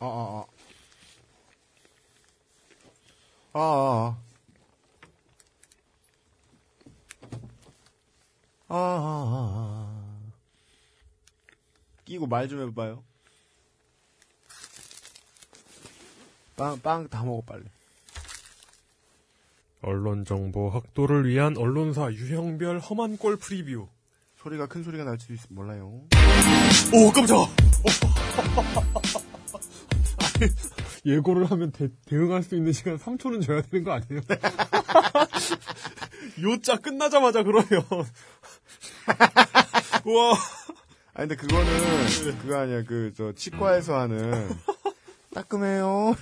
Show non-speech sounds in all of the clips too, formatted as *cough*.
아, 아, 아. 아, 아, 아. 아, 아, 아. 끼고 말 좀 해봐요. 빵, 빵 다 먹어, 빨리. 언론 정보 확도를 위한 언론사 유형별 험한 꼴 프리뷰. 소리가 큰 소리가 날 수도 있, 몰라요. 오, 깜짝! 아니, *laughs* 예고를 하면 대, 응할 수 있는 시간 3초는 줘야 되는 거 아니에요? *laughs* 요자 끝나자마자 그러면. *laughs* 우와. 아니, 근데 그거는, 그거 아니야. 그, 저, 치과에서 하는, 따끔해요.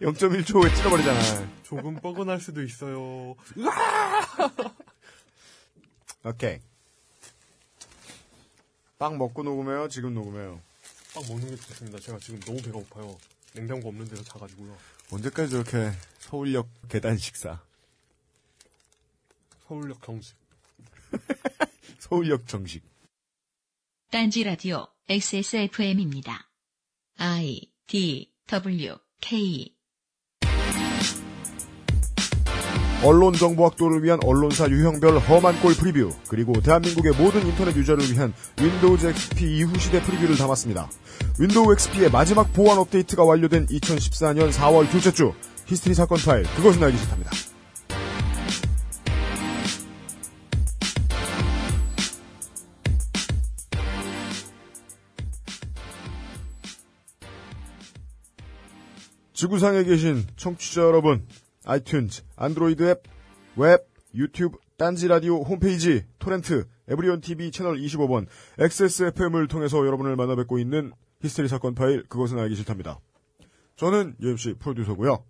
0.1초에 찔러버리잖아. 조금 뻐근할 수도 있어요. 오케이. 빵 먹고 녹음해요? 지금 녹음해요? 빵 먹는 게 좋습니다. 제가 지금 너무 배가 고파요. 냉장고 없는 데서 자가지고요. 언제까지 저렇게 서울역 계단 식사? 서울역 경식. *laughs* 서울역 정식. 딴지 라디오 XSFM입니다. I D W K 언론 정보학도를 위한 언론사 유형별 험한 꼴 프리뷰 그리고 대한민국의 모든 인터넷 유저를 위한 Windows XP 이후 시대 프리뷰를 담았습니다. Window XP의 마지막 보안 업데이트가 완료된 2014년 4월 둘째 주 히스테리 사건 파일 그것은 알기 싫답니다. 지구상에 계신 청취자 여러분, iTunes, Android 앱, 웹, 유튜브, 딴지 라디오 홈페이지, 토렌트, 에브리온 TV 채널 25번, XSFM을 통해서 여러분을 만나 뵙고 있는 히스테리 사건 파일, 그것은 알기 싫답니다. 저는 UMC 프로듀서고요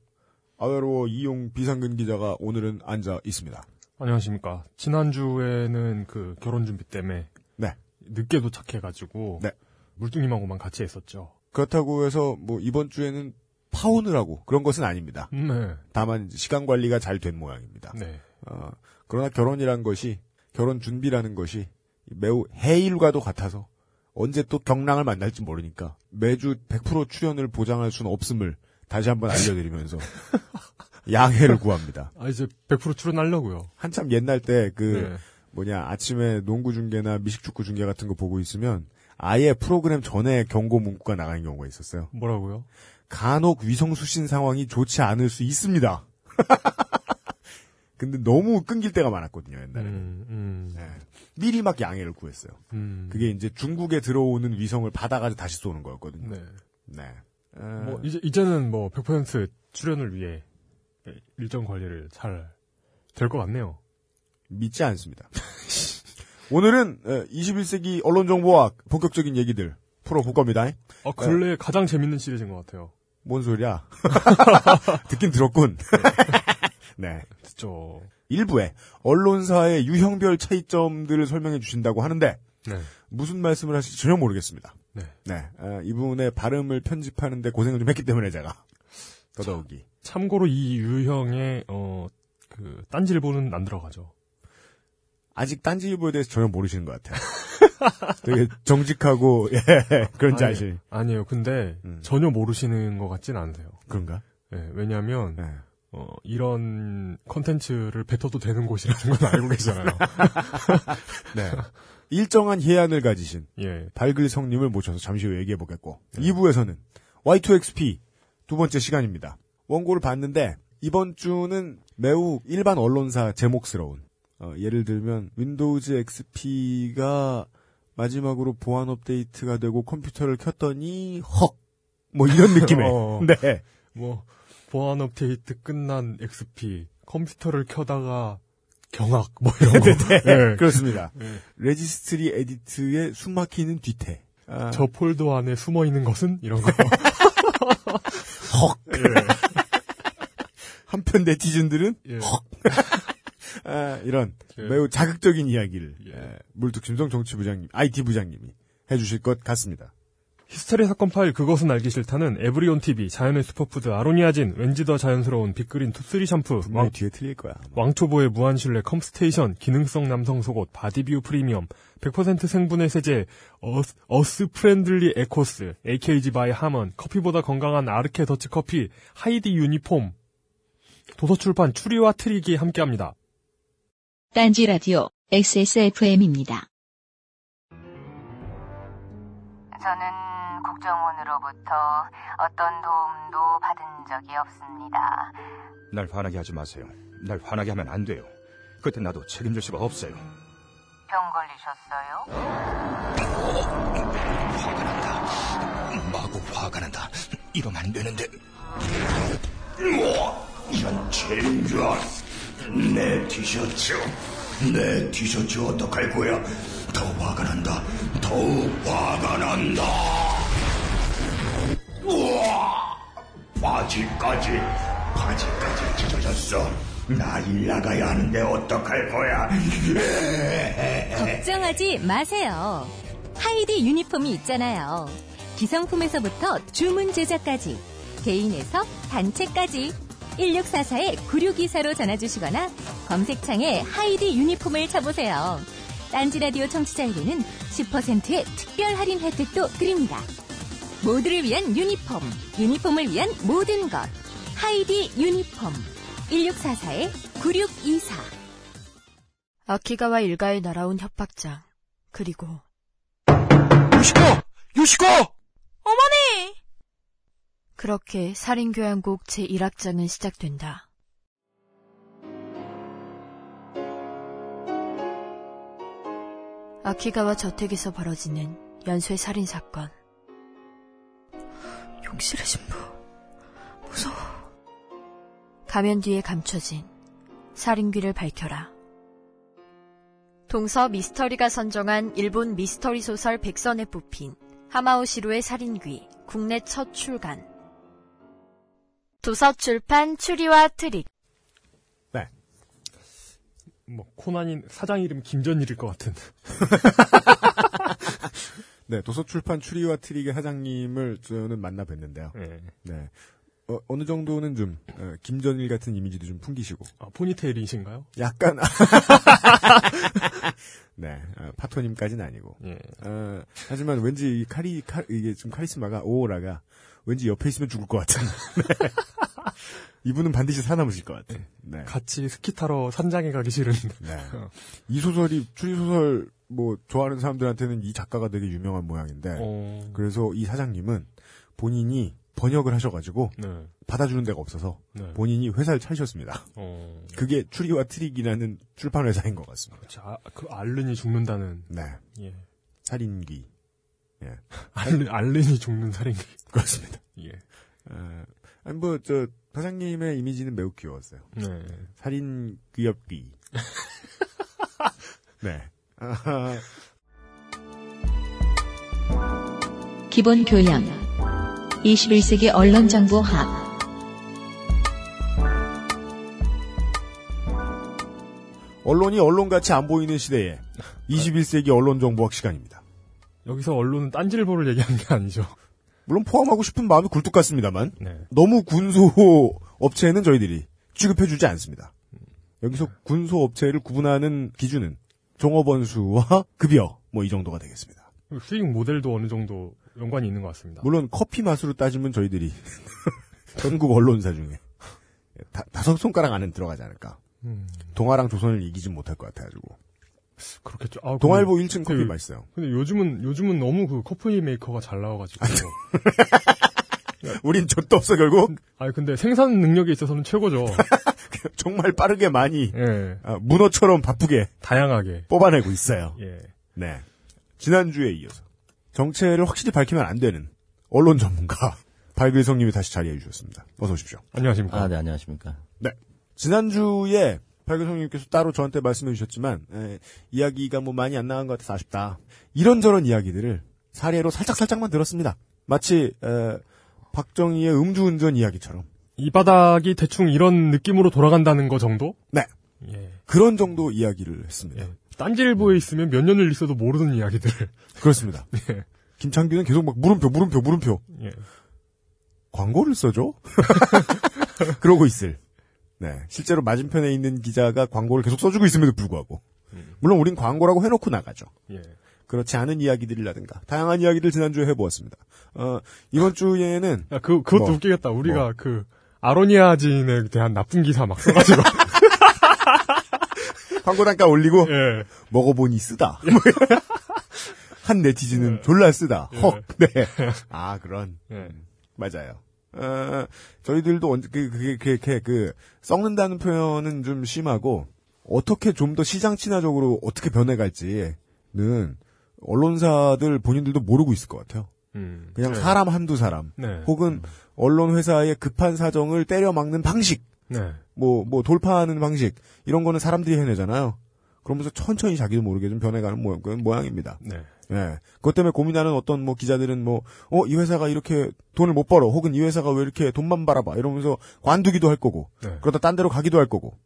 아웨로워 이용 비상근 기자가 오늘은 앉아 있습니다. 안녕하십니까. 지난주에는 그 결혼 준비 때문에. 네. 늦게 도착해가지고. 네. 물뚱님하고만 같이 했었죠. 그렇다고 해서 뭐 이번 주에는 파혼을 하고 그런 것은 아닙니다. 네. 다만 시간 관리가 잘 된 모양입니다. 네. 어, 그러나 결혼이란 것이 결혼 준비라는 것이 매우 해일과도 같아서 언제 또 경랑을 만날지 모르니까 매주 100% 출연을 보장할 수는 없음을 다시 한번 알려드리면서 *laughs* 양해를 구합니다. 아, 이제 100% 출연하려고요. 한참 옛날 때그 네. 뭐냐 아침에 농구 중계나 미식축구 중계 같은 거 보고 있으면 아예 프로그램 전에 경고 문구가 나가는 경우가 있었어요. 뭐라고요? 간혹 위성 수신 상황이 좋지 않을 수 있습니다. *laughs* 근데 너무 끊길 때가 많았거든요, 옛날에. 음, 음, 네. 미리 막 양해를 구했어요. 음. 그게 이제 중국에 들어오는 위성을 받아가지고 다시 쏘는 거였거든요. 네. 네. 어, 뭐, 이제, 이제는 뭐, 100% 출연을 위해 일정 관리를 잘 될 것 같네요. 믿지 않습니다. *laughs* 오늘은 21세기 언론정보학 본격적인 얘기들 풀어볼 겁니다. 아, 근래 가장 재밌는 시리즈인 것 같아요. 뭔 소리야? *laughs* 듣긴 들었군. *laughs* 네. 진짜. 일부에 언론사의 유형별 차이점들을 설명해 주신다고 하는데 네. 무슨 말씀을 하실지 전혀 모르겠습니다. 네. 네. 아, 이분의 발음을 편집하는데 고생을 좀 했기 때문에 제가 더더욱이 참 고로 이 유형의, 어, 그, 딴지일보는 안 들어가죠. 아직 딴지일보에 대해서 전혀 모르시는 것 같아요. *laughs* *laughs* 되게 정직하고 예, 그런지 아니, 아실 아니 에요. 근데 음. 전혀 모르시는 것 같진 않으세요. 그런가? 네, 왜냐하면 네. 어, 이런 컨텐츠를 뱉어도 되는 곳이라는 건 알고 계시잖아요. *laughs* 네. 일정한 해안을 가지신 예. 발글 성님을 모셔서 잠시 후에 얘기해 보겠고 2부에서는 Y2XP 두 번째 시간입니다. 원고를 봤는데 이번 주는 매우 일반 언론사 제목스러운 어, 예를 들면 Windows XP가 마지막으로 보안 업데이트가 되고 컴퓨터를 켰더니 헉! 뭐 이런 *laughs* 느낌의 어. 네. 뭐 보안 업데이트 끝난 XP 컴퓨터를 켜다가 경악 뭐 이런 거. 예. 그렇습니다. 네. registry edit의 숨막히는 뒤태. 아, 저 폴더 안에 숨어 있는 것은 이런 거. *laughs* 헉! 예. *laughs* 한편 네티즌들은 예. 아, 이런 예. 매우 자극적인 이야기를 예. 에, 물뚝심성 정치부장님, IT 부장님이 해주실 것 같습니다. 히스테리 사건 파일 그것은 알기 싫다는 에브리온 TV, 자연의 슈퍼푸드 아로니아진, 왠지 더 자연스러운 빅그린 투쓰리 샴푸, 왕, 뒤에 틀릴 거야. 아마. 왕초보의 무한신뢰 컴스테이션, 기능성 남성 속옷, 바디뷰 프리미엄, 100% 생분해 세제, Earth, Earth Friendly ECOS, AKG by Harman, 커피보다 건강한 아르케 더치 커피, 하이디 유니폼, 도서출판 추리와 트릭이 함께합니다. 딴지 라디오 XSFM입니다. 저는 국정원으로부터 어떤 도움도 받은 적이 없습니다. 날 화나게 하지 마세요. 날 화나게 하면 안 돼요. 그때 나도 책임질 수가 없어요. 병 걸리셨어요? 화가 난다. 마구 화가 난다. 이러면 안 되는데. 이런 챌린저 내 티셔츠 내 티셔츠 어떡할 거야? 더 화가 난다. 더욱 화가 난다. 우와! 바지까지 바지까지 찢어졌어. 나 일 나가야 하는데 어떡할 거야? 걱정하지 마세요. 하이디 유니폼이 있잖아요. 기성품에서부터 주문 제작까지, 개인에서 단체까지 1644-9624로 전화주시거나 검색창에 하이디 유니폼을 쳐보세요. 딴지라디오 청취자에게는 10%의 특별 할인 혜택도 드립니다. 모두를 위한 유니폼, 유니폼을 위한 모든 것. 하이디 유니폼. 1644-9624. 아키가와 일가에 날아온 협박장. 그리고 요시코! 요시코! 그렇게 살인교향곡 제1악장은 시작된다. 아키가와 저택에서 벌어지는 연쇄 살인 사건. 용실의 신부. 무서워. 가면 뒤에 감춰진 살인귀를 밝혀라. 동서 미스터리가 선정한 일본 미스터리 소설 백선에 뽑힌 하마오 시로의 살인귀 국내 첫 출간. 도서 출판 추리와 트릭. 뭐 코난이 사장 이름 김전일일 것 같은. *laughs* 네, 도서출판 추리와 트릭의 사장님을 저는 만나 뵀는데요. 예. 네. 어, 어느 정도는 좀, 어, 김전일 같은 이미지도 좀 풍기시고. 아, 포니테일이신가요? 약간, *laughs* 네, 어, 파토님까지는 아니고. 예. 어, 하지만 왠지 이 카리, 카, 이게 좀 카리스마가, 오오라가, 왠지 옆에 있으면 죽을 것 같은. *laughs* 네. 이분은 반드시 살아남으실 것 같아. 네. 같이 스키 타러 산장에 가기 싫은. 네. *laughs* 이 소설이, 추리 소설, 뭐, 좋아하는 사람들한테는 이 작가가 되게 유명한 모양인데, 어, 그래서 이 사장님은 본인이 번역을 하셔가지고, 네. 받아주는 데가 없어서, 네. 본인이 회사를 차리셨습니다. 어, *laughs* 그게 추리와 트릭이라는 출판 회사인 것 같습니다. 자, 그 알른이 죽는다는. 네. 예. 살인 귀. 알른, 알른이 죽는 살인귀. 그렇습니다. 예. 어, 아니, 뭐, 저, 사장님의 이미지는 매우 귀여웠어요. 네. 살인 귀엽귀. *laughs* 네. 기본 교양 21세기 언론 정보학 언론이 언론같이 안 보이는 시대에 21세기 언론 정보학 시간입니다. 여기서 언론은 딴질보를 얘기한 게 아니죠. 물론 포함하고 싶은 마음이 굴뚝 같습니다만 네. 너무 군소 업체는 저희들이 취급해주지 않습니다. 여기서 군소 업체를 구분하는 기준은 종업원 수와 급여 뭐 이 정도가 되겠습니다. 수익 모델도 어느 정도 연관이 있는 것 같습니다. 물론 커피 맛으로 따지면 저희들이 *laughs* 전국 언론사 중에 다, 다섯 손가락 안에 들어가지 않을까. 음, 동아랑 조선을 이기진 못할 것 같아가지고. 그렇겠죠. 아, 동아일보 근데, 1층 커피 그- 맛있어요. 근데 요즘은, 요즘은 너무 그 커피 메이커가 잘 나와가지고. *laughs* 우린 젖도 없어 결국. 아니, 근데 생산 능력에 있어서는 최고죠. *laughs* 정말 빠르게 많이 예. 아, 문어처럼 바쁘게 다양하게. 뽑아내고 있어요. 예. 네. 지난주에 이어서 정체를 확실히 밝히면 안 되는 언론 전문가 *laughs* 발글성님이 다시 자리해 주셨습니다. 어서 오십시오. 안녕하십니까. 아, 네, 안녕하십니까. 지난주에 발교성님께서 따로 저한테 말씀해 주셨지만 에, 이야기가 뭐 많이 안 나간 것 같아서 아쉽다. 이런저런 이야기들을 사례로 살짝살짝만 들었습니다. 마치 에, 박정희의 음주운전 이야기처럼 이 바닥이 대충 이런 느낌으로 돌아간다는 거 정도? 네. 예. 그런 정도 이야기를 했습니다. 예. 딴지일보에 있으면 몇 년을 있어도 모르는 이야기들. *laughs* 그렇습니다. 예. 김창규는 계속 막 물음표, 물음표, 물음표. 예. 광고를 써줘? *laughs* 그러고 있을. 네. 실제로 맞은편에 있는 기자가 광고를 계속 써주고 있음에도 불구하고. 물론 우린 광고라고 해놓고 나가죠. 예. 그렇지 않은 이야기들이라든가, 다양한 이야기들 지난주에 해보았습니다. 어, 이번 주에는, 야, 그, 그것도 뭐, 웃기겠다. 우리가 뭐. 그, 아로니아진에 대한 나쁜 기사 막 써가지고. *laughs* 광고 단가 올리고, 예. 먹어보니 쓰다. *laughs* 한 네티즌은 졸라 쓰다. 헉, 네. 아, 그런. 예. 맞아요. 어, 저희들도 언제, 그, 그게, 그게, 그, 썩는다는 표현은 좀 심하고, 어떻게 좀 더 시장 친화적으로 어떻게 변해갈지는, 언론사들 본인들도 모르고 있을 것 같아요. 음. 그냥 네. 사람 한두 사람. 네. 혹은, 언론 회사의 급한 사정을 때려 막는 방식. 네. 뭐, 뭐, 돌파하는 방식. 이런 거는 사람들이 해내잖아요. 그러면서 천천히 자기도 모르게 좀 변해가는 모양, 모양입니다. 네. 예. 그것 때문에 고민하는 어떤 뭐 기자들은 뭐, 어, 이 회사가 이렇게 돈을 못 벌어. 혹은 이 회사가 왜 이렇게 돈만 벌어봐. 이러면서 관두기도 할 거고. 네. 그러다 딴 데로 가기도 할 거고.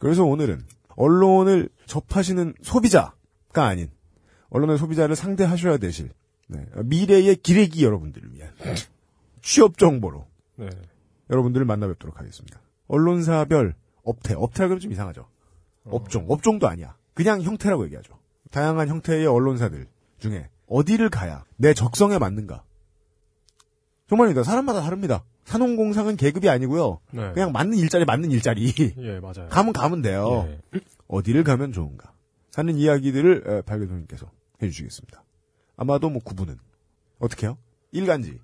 그래서 오늘은 언론을 접하시는 소비자가 아닌 언론의 소비자를 상대하셔야 되실 네. 미래의 기레기 여러분들을 위한 취업 정보로 네. 여러분들을 만나 뵙도록 하겠습니다. 언론사별 업태, 업태라 그러면 좀 이상하죠. 업종, 업종도 아니야. 그냥 형태라고 얘기하죠. 다양한 형태의 언론사들 중에 어디를 가야 내 적성에 맞는가. 정말입니다. 사람마다 다릅니다. 산업공상은 계급이 아니고요. 네. 그냥 맞는 일자리 맞는 일자리. *laughs* 예, 맞아요. 가면 가면 돼요. 예. 어디를 가면 좋은가. 사는 이야기들을 에, 박 교수님께서 해주시겠습니다. 아마도 뭐 구분은 어떻게 해요? 일간지,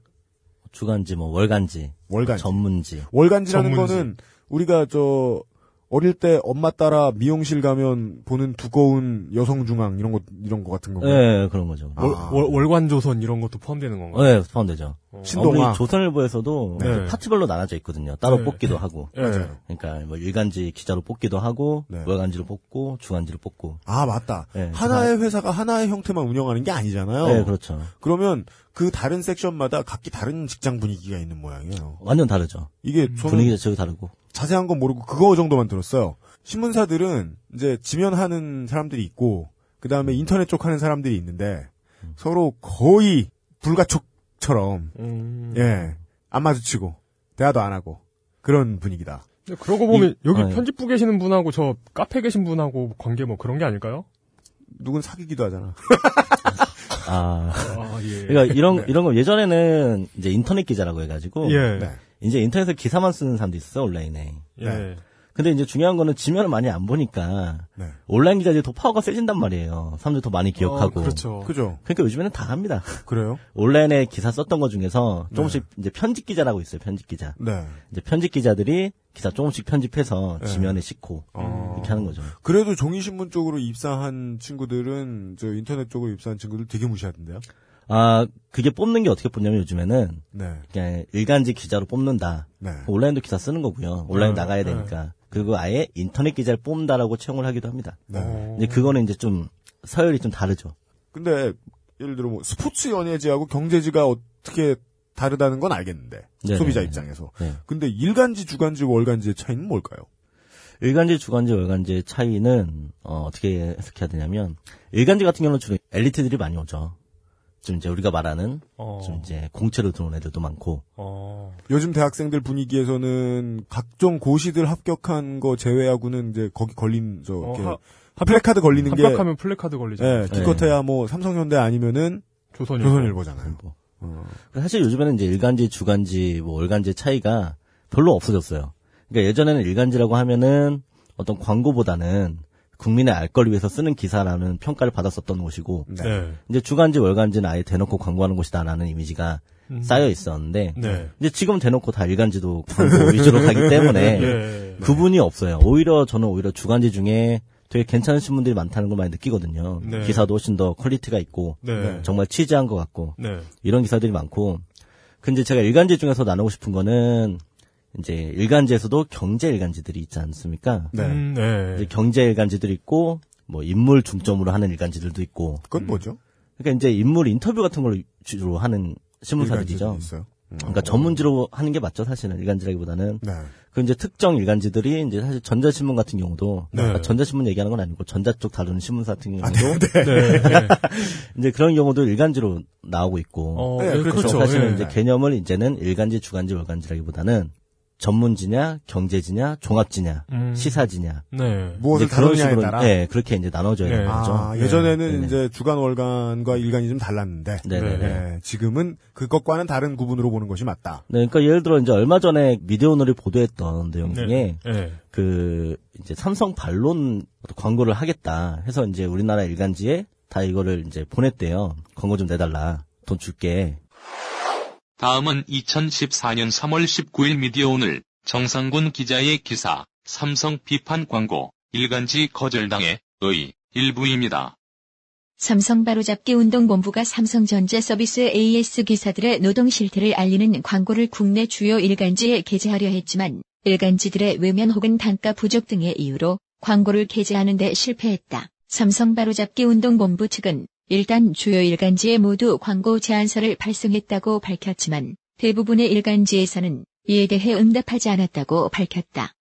주간지, 뭐 월간지, 월간지. 전문지. 월간지라는 전문지. 거는 우리가 저 어릴 때 엄마 따라 미용실 가면 보는 두꺼운 여성 중앙 이런 거 이런 거 같은 예, 건가요? 그런 거죠. 아. 월, 월, 월관조선 이런 것도 포함되는 건가요? 예, 포함되죠. 어. 신동아. 우리 조선일보에서도 네. 그 파트별로 나눠져 있거든요. 따로 네. 뽑기도 하고. 예. 맞아요. 그러니까 뭐 일간지 기자로 뽑기도 하고 네. 월간지로 뽑고 주간지로 뽑고. 아 맞다. 네, 하나의 회사가 하나의 형태만 운영하는 게 아니잖아요. 네, 그렇죠. 그러면 그 다른 섹션마다 각기 다른 직장 분위기가 있는 모양이에요. 완전 다르죠. 이게 저는 분위기 자체가 다르고. 자세한 건 모르고 그거 정도만 들었어요. 신문사들은 이제 지면하는 사람들이 있고 그 다음에 인터넷 쪽 하는 사람들이 있는데 서로 거의 불가촉 처럼 음. 예 안 마주치고 대화도 안 하고 그런 분위기다. 그러고 보면 여기 아, 예. 편집부 계시는 분하고 저 카페 계신 분하고 관계 뭐 그런 게 아닐까요? 누군 사귀기도 하잖아. 아. 아, 예. 그러니까 이런 이런 거 예전에는 이제 인터넷 기자라고 해가지고 예. 네. 이제 인터넷에 기사만 쓰는 사람도 있었어 온라인에. 예. 네. 근데 이제 중요한 거는 지면을 많이 안 보니까 네. 온라인 기자들이 더 파워가 세진단 말이에요. 사람들이 더 많이 기억하고. 어, 그렇죠. 그죠? 그러니까 요즘에는 다 합니다. 그래요? *laughs* 온라인에 기사 썼던 것 중에서 조금씩 이제 편집 기자라고 있어요. 편집 기자. 네. 이제 편집 기자들이 기사 조금씩 편집해서 네. 지면에 싣고 어. 이렇게 하는 거죠. 그래도 종이 신문 쪽으로 입사한 친구들은 저 인터넷 쪽으로 입사한 친구들 되게 무시하던데요. 아 그게 뽑는 게 어떻게 뽑냐면 요즘에는 네. 그냥 일간지 기자로 뽑는다. 네. 온라인도 기사 쓰는 거고요. 온라인 네, 나가야 네. 되니까. 그리고 아예 인터넷 기자를 뽑는다라고 채용을 하기도 합니다. 네. 어. 근데 그거는 이제 좀 서열이 좀 다르죠. 근데 예를 들어 뭐 스포츠 연예지하고 경제지가 어떻게 다르다는 건 알겠는데 네, 소비자 네, 입장에서. 네. 근데 일간지, 주간지, 월간지의 차이는 뭘까요? 일간지, 주간지, 월간지의 차이는 어, 떻게 해석해야 되냐면 일간지 같은 경우는 주로 엘리트들이 많이 오죠. 좀 이제 우리가 말하는 어. 좀 이제 공채로 들어온 애들도 많고 어. 요즘 대학생들 분위기에서는 각종 고시들 합격한 거 제외하고는 이제 거기 걸린 저 어, 이렇게 하- 플래카드 걸리는 게 합격하면 플래카드 걸리죠. 예, 기껏해야 뭐 삼성현대 아니면은 조선일보. 조선일보잖아요. 뭐. 어. 사실 요즘에는 이제 일간지, 주간지, 뭐 월간지 차이가 별로 없어졌어요. 그러니까 예전에는 일간지라고 하면은 어떤 광고보다는 국민의 알 권릴 위해서 쓰는 기사라는 평가를 받았었던 곳이고 네. 네. 이제 주간지, 월간지는 아예 대놓고 광고하는 곳이다라는 이미지가 음. 쌓여 있었는데 네. 이제 지금 대놓고 다 일간지도 광고 위주로 가기 *laughs* 때문에 예. 구분이 없어요. 오히려 저는 오히려 주간지 중에 되게 괜찮은 신문들이 많다는 걸 많이 느끼거든요. 네. 기사도 훨씬 더 퀄리티가 있고 네. 정말 취재한 것 같고 네. 이런 기사들이 많고 근데 제가 일간지 중에서 나누고 싶은 거는 이제 일간지에서도 경제 일간지들이 있지 않습니까? 네. 음, 네. 이제 경제 일간지들이 있고 뭐 인물 중점으로 하는 일간지들도 있고 그건 뭐죠? 그러니까 이제 인물 인터뷰 같은 걸 주로 하는 신문사들이죠. 음. 그러니까 전문지로 하는 게 맞죠, 사실은 일간지라기보다는. 네. 그 이제 특정 일간지들이 이제 사실 전자신문 같은 경우도 네. 아, 전자신문 얘기하는 건 아니고 전자 쪽 다루는 신문사 같은 아, 경우도 네, 네. 네. *laughs* 이제 그런 경우도 일간지로 나오고 있고 어, 네, 네, 그렇죠. 그렇죠. 사실은 예. 이제 개념을 이제는 일간지, 주간지, 월간지라기보다는 전문 지냐, 경제 지냐, 종합 지냐, 음. 시사 지냐 네. 무엇을 이제 그런 다루느냐에 식으로 따라. 네, 그렇게 이제 나눠져야 네. 되는 거죠. 아, 네. 예전에는 네네. 이제 주간 월간과 일간이 좀 달랐는데 네네네. 네, 지금은 그것과는 다른 구분으로 보는 것이 맞다. 네, 그러니까 예를 들어 이제 얼마 전에 미디어오늘이 보도했던 내용 중에 네. 네. 그 이제 삼성 반론 광고를 하겠다 해서 이제 우리나라 일간지에 다 이거를 이제 보냈대요. 광고 좀 내달라. 돈 줄게. 다음은 2014년 3월 19일 미디어 오늘 정상군 기자의 기사 삼성 비판 광고 일간지 거절당해 의 일부입니다. 삼성 바로잡기 운동본부가 삼성전자 서비스 AS 기사들의 노동 실태를 알리는 광고를 국내 주요 일간지에 게재하려 했지만 일간지들의 외면 혹은 단가 부족 등의 이유로 광고를 게재하는 데 실패했다. 삼성 바로잡기 운동본부 측은 일단 주요 일간지에 모두 광고 제안서를 발송했다고 밝혔지만 대부분의 일간지에서는 이에 대해 응답하지 않았다고 밝혔다.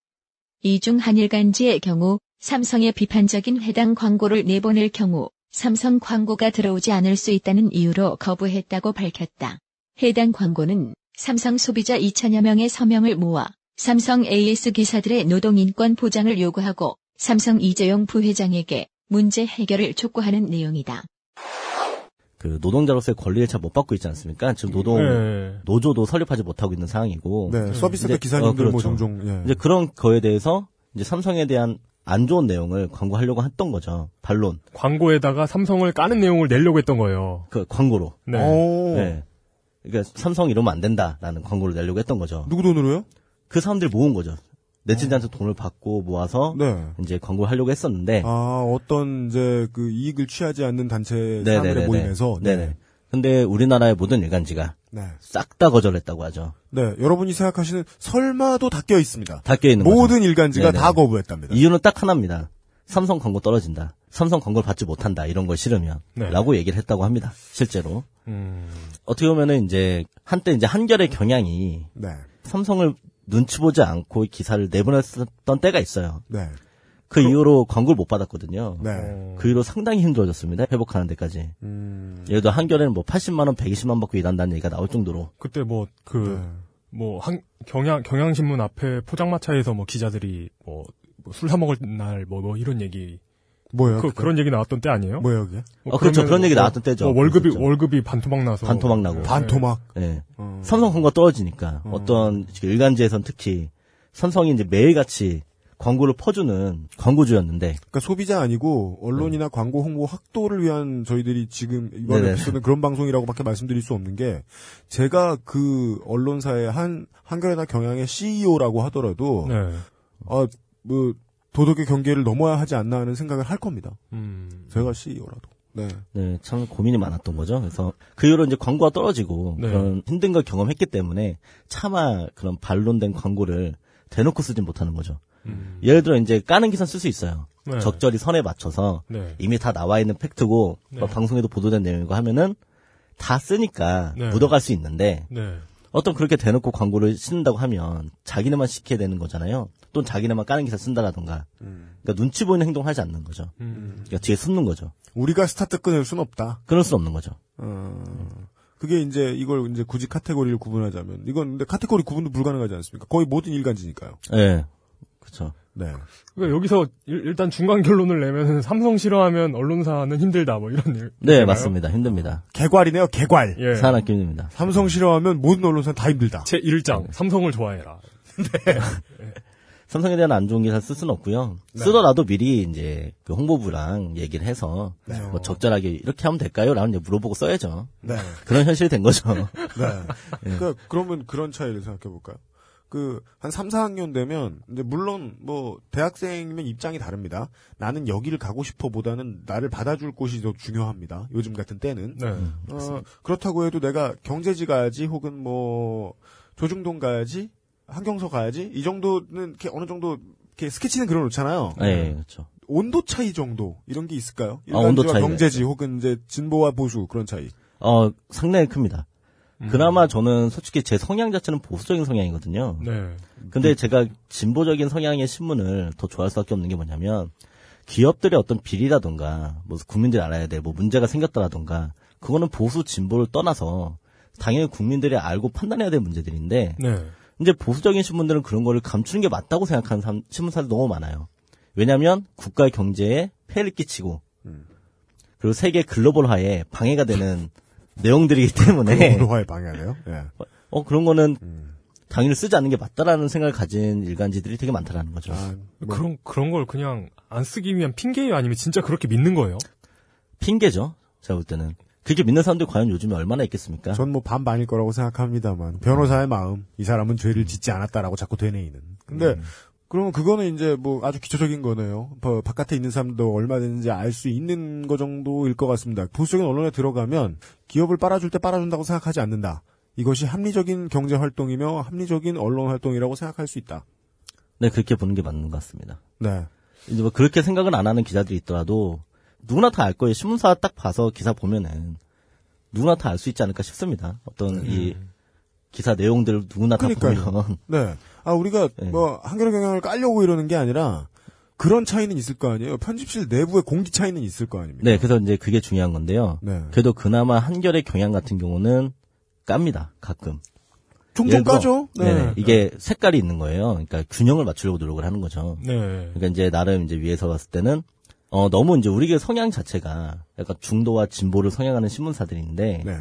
이 중 한 일간지의 경우 삼성의 비판적인 해당 광고를 내보낼 경우 삼성 광고가 들어오지 않을 수 있다는 이유로 거부했다고 밝혔다. 해당 광고는 삼성 소비자 2천여 명의 서명을 모아 삼성 AS 기사들의 노동인권 보장을 요구하고 삼성 이재용 부회장에게 문제 해결을 촉구하는 내용이다. 그 노동자로서의 권리를 잘 못 받고 있지 않습니까? 지금 노동 네. 노조도 설립하지 못하고 있는 상황이고 네, 서비스업 이제- 기사님들 어, 그렇죠. 뭐 종종 예. 이제 그런 거에 대해서 이제 삼성에 대한 안 좋은 내용을 광고하려고 했던 거죠. 반론. 광고에다가 삼성을 까는 내용을 내려고 했던 거예요. 그 광고로. 네. 오, 네. 그러니까 삼성 이러면 안 된다라는 광고를 내려고 했던 거죠. 누구 돈으로요? 그 사람들 모은 거죠. 네티즌한테 돈을 받고 모아서 네. 이제 광고를 하려고 했었는데 아, 어떤 이제 그 이익을 취하지 않는 단체 네네네네. 사람들의 모임에서 네네. 근데 우리나라의 모든 일간지가 네. 싹 다 거절했다고 하죠. 네, 여러분이 생각하시는 설마도 다 껴 있습니다. 다 껴 있는 모든 거죠. 일간지가 네네. 다 거부했답니다. 이유는 딱 하나입니다. 삼성 광고 떨어진다. 삼성 광고를 받지 못한다. 이런 걸 싫으면. 네. 라고 얘기를 했다고 합니다. 실제로. 음. 어떻게 보면은 이제 한때 이제 한결의 경향이 네. 삼성을 눈치 보지 않고 기사를 내보냈었던 때가 있어요. 네. 그 이후로 광고를 못 받았거든요. 네. 그 이후로 상당히 힘들어졌습니다. 회복하는 데까지. 음. 예를 들어 한결에는 뭐 80만 원, 120만 원 받고 일한다는 얘기가 나올 정도로. 그때 뭐그 네. 뭐한 경향 경향신문 앞에 포장마차에서 뭐 기자들이 뭐 술사 먹을 날뭐 이런 얘기 뭐예요? 그 그런 얘기 나왔던 때 아니에요? 뭐예요, 그게? 뭐 어, 그렇죠. 그런 얘기 뭐- 나왔던 때죠. 뭐 월급이 그랬었죠. 월급이 반토막 나서 반토막 나고. 네. 반토막. 예. 어. 삼성 광고가 떨어지니까 어떤 지금 일간지에선 특히 삼성이 이제 매일같이 광고를 퍼주는 광고주였는데 그러니까 소비자 아니고 언론이나 광고 홍보 확도를 위한 저희들이 지금 이번 네네. 에피소드는 그런 방송이라고밖에 말씀드릴 수 없는 게 제가 그 언론사의 한 한겨레나 경향의 CEO라고 하더라도 네. 아뭐 도덕의 경계를 넘어야 하지 않나 하는 생각을 할 겁니다. 음. 제가 CEO라도. 네. 네, 참 고민이 많았던 거죠. 그래서 그 이후로 이제 광고가 떨어지고 네. 그런 힘든 걸 경험했기 때문에 차마 그런 반론된 광고를 대놓고 쓰진 못하는 거죠. 음. 예를 들어 이제 까는 기사 쓸 수 있어요. 네. 적절히 선에 맞춰서 네. 이미 다 나와 있는 팩트고 네. 뭐 방송에도 보도된 내용이고 하면은 다 쓰니까 네. 묻어갈 수 있는데 네. 어떤 그렇게 대놓고 광고를 싣는다고 하면 자기네만 시켜야 되는 거잖아요. 또는 자기네만 까는 기사 쓴다라던가. 그러니까 눈치 보이는 행동을 하지 않는 거죠. 음. 그러니까 뒤에 숨는 거죠. 우리가 스타트 끊을 순 없다. 그럴 수 없는 거죠. 어, 그게 이제 이걸 이제 굳이 카테고리를 구분하자면 이건 근데 카테고리 구분도 불가능하지 않습니까? 거의 모든 일간지니까요. 예. 네. 그렇죠. 네. 그러니까 여기서 일, 단 중간 결론을 내면은 *laughs* 삼성 싫어하면 언론사는 힘들다 뭐 이런 일. 네, 맞습니다. 힘듭니다. 개괄이네요, 개괄. 예. 사납기 힘듭니다. 삼성 싫어하면 모든 언론사는 다 힘들다. 제 1장 삼성을 좋아해라. *laughs* 삼성에 대한 안 좋은 기사 쓸 수는 없고요. 네. 쓰더라도 미리 이제 그 홍보부랑 얘기를 해서 네. 뭐 적절하게 이렇게 하면 될까요? 라는 이제 물어보고 써야죠. 네. 그런 현실이 된 거죠. 네. *laughs* 그러니까 그러면 그런 차이를 생각해 볼까요? 그 한 3, 4학년 되면 이제 물론 뭐 대학생이면 입장이 다릅니다. 나는 여기를 가고 싶어 보다는 나를 받아줄 곳이 더 중요합니다. 요즘 같은 때는. 네. 어, 그렇다고 해도 내가 경제지 가야지 혹은 뭐 조중동 가야지 한경서 가야지 이 정도는 이렇게 어느 정도 이렇게 스케치는 그려놓잖아요. 네, 그렇죠. 온도 차이 정도 이런 게 있을까요? 아, 온도 차이가 경제지 혹은 이제 진보와 보수 그런 차이. 어, 상당히 큽니다. 음. 그나마 저는 솔직히 제 성향 자체는 보수적인 성향이거든요. 네. 근데 제가 진보적인 성향의 신문을 더 좋아할 수밖에 없는 게 뭐냐면 기업들의 어떤 비리라던가 뭐 국민들이 알아야 될뭐 문제가 생겼다라던가 그거는 보수 진보를 떠나서 당연히 국민들이 알고 판단해야 될 문제들인데 네. 이제 보수적인 신문들은 그런 거를 감추는 게 맞다고 생각하는 사람- 신문사들 너무 많아요. 왜냐하면 국가의 경제에 폐해를 끼치고 그리고 세계 글로벌화에 방해가 되는 *laughs* 내용들이기 때문에 글로벌화에 방해하네요. 예. 어 그런 거는 당연히 쓰지 않는 게 맞다라는 생각을 가진 일간지들이 되게 많다라는 거죠. 아, 뭐, 그런 그런 걸 그냥 안 쓰기 위한 핑계예요, 아니면 진짜 그렇게 믿는 거예요? 핑계죠. 제가 볼 때는 그렇게 믿는 사람들이 과연 요즘에 얼마나 있겠습니까? 전 뭐 반반일 거라고 생각합니다만 변호사의 마음 이 사람은 죄를 짓지 않았다라고 자꾸 되뇌이는. 근데 음. 그러면 그거는 이제 뭐 아주 기초적인 거네요. 뭐 바깥에 있는 사람도 얼마든지 알 수 있는 거 정도일 것 같습니다. 보수적인 언론에 들어가면 기업을 빨아줄 때 빨아준다고 생각하지 않는다. 이것이 합리적인 경제 활동이며 합리적인 언론 활동이라고 생각할 수 있다. 네 그렇게 보는 게 맞는 것 같습니다. 네. 이제 뭐 그렇게 생각을 안 하는 기자들이 있더라도 누구나 다 알 거예요. 신문사 딱 봐서 기사 보면은 누구나 다 알 수 있지 않을까 싶습니다. 어떤 이 기사 내용들을 누구나 다 그러니까요. 보면 *laughs* 네. 아, 우리가 네. 뭐 한겨레 경향을 깔려고 이러는 게 아니라 그런 차이는 있을 거 아니에요. 편집실 내부의 공기 차이는 있을 거 아닙니까? 네 그래서 이제 그게 중요한 건데요. 네. 그래도 그나마 한결의 경향 같은 경우는 깝니다. 가끔. 종종 까죠. 네. 네네. 이게 색깔이 있는 거예요. 그러니까 균형을 맞추려고 노력을 하는 거죠. 네. 그러니까 이제 나름 이제 위에서 봤을 때는 어 너무 이제 우리의 성향 자체가 약간 중도와 진보를 성향하는 신문사들인데 네.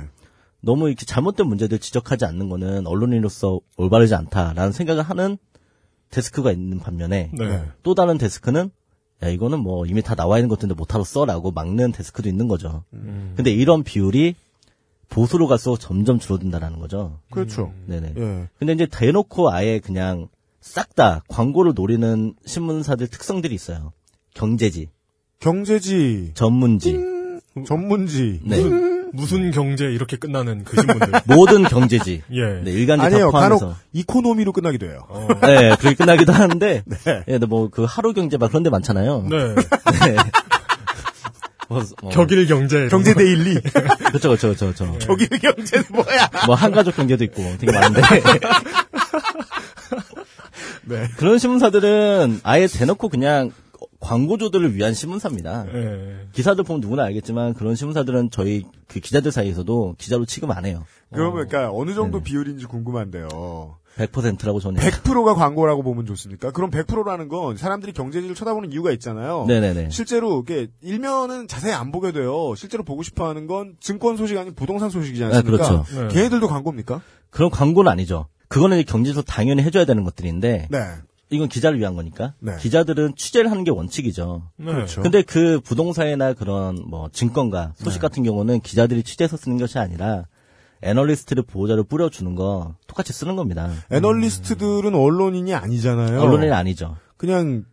너무 이렇게 잘못된 문제들 지적하지 않는 거는 언론인으로서 올바르지 않다라는 생각을 하는 데스크가 있는 반면에 네. 또 다른 데스크는 야 이거는 뭐 이미 다 나와 있는 것들인데 못하러 써라고 막는 데스크도 있는 거죠. 음. 근데 이런 비율이 보수로 갈수록 점점 줄어든다라는 거죠. 그렇죠. 네네. 예. 근데 이제 대놓고 아예 그냥 싹 다 광고를 노리는 신문사들 특성들이 있어요. 경제지, 경제지, 전문지, 전문지. 네. 무슨 경제 이렇게 끝나는 그 신문들. *laughs* 모든 경제지. 예. 네, 일간지 아니에요. 다 간혹 포함해서. 이코노미로 끝나기도 해요. 어. 네, 그렇게 끝나기도 하는데, *laughs* 네. 예, 근데 뭐, 그 하루 경제 막 그런 데 많잖아요. 네. *laughs* 네. 뭐, 뭐, 격일 경제. 경제 데일리. 그쵸, 그쵸, 그쵸, 그쵸. 저기 경제는 뭐야? 뭐, 한가족 경제도 있고 되게 많은데. 네. 그런 신문사들은 아예 대놓고 그냥 광고주들을 위한 신문사입니다. 예. 기사들 보면 누구나 알겠지만 그런 신문사들은 저희 그 기자들 사이에서도 기자로 취급 안 해요. 그러면 그러니까 어느 정도 네네. 비율인지 궁금한데요. 100%라고 저는. 100%가 광고라고 보면 좋습니까? 그럼 100%라는 건 사람들이 경제지를 쳐다보는 이유가 있잖아요. 네네네. 실제로 이게 일면은 자세히 안 보게 돼요. 실제로 보고 싶어 하는 건 증권 소식 아닌 부동산 소식이지 네, 않습니까? 그렇죠. 네. 걔네들도 광고입니까? 그런 광고는 아니죠. 그거는 경제에서 당연히 해줘야 되는 것들인데 네. 이건 기자를 위한 거니까. 네. 기자들은 취재를 하는 게 원칙이죠. 네. 그렇죠. 근데 그 부동산이나 그런 뭐 증권가 소식 네. 같은 경우는 기자들이 취재해서 쓰는 것이 아니라 애널리스트를 보호자를 뿌려주는 거 똑같이 쓰는 겁니다. 애널리스트들은 언론인이 아니잖아요. 언론인이 아니죠. 그냥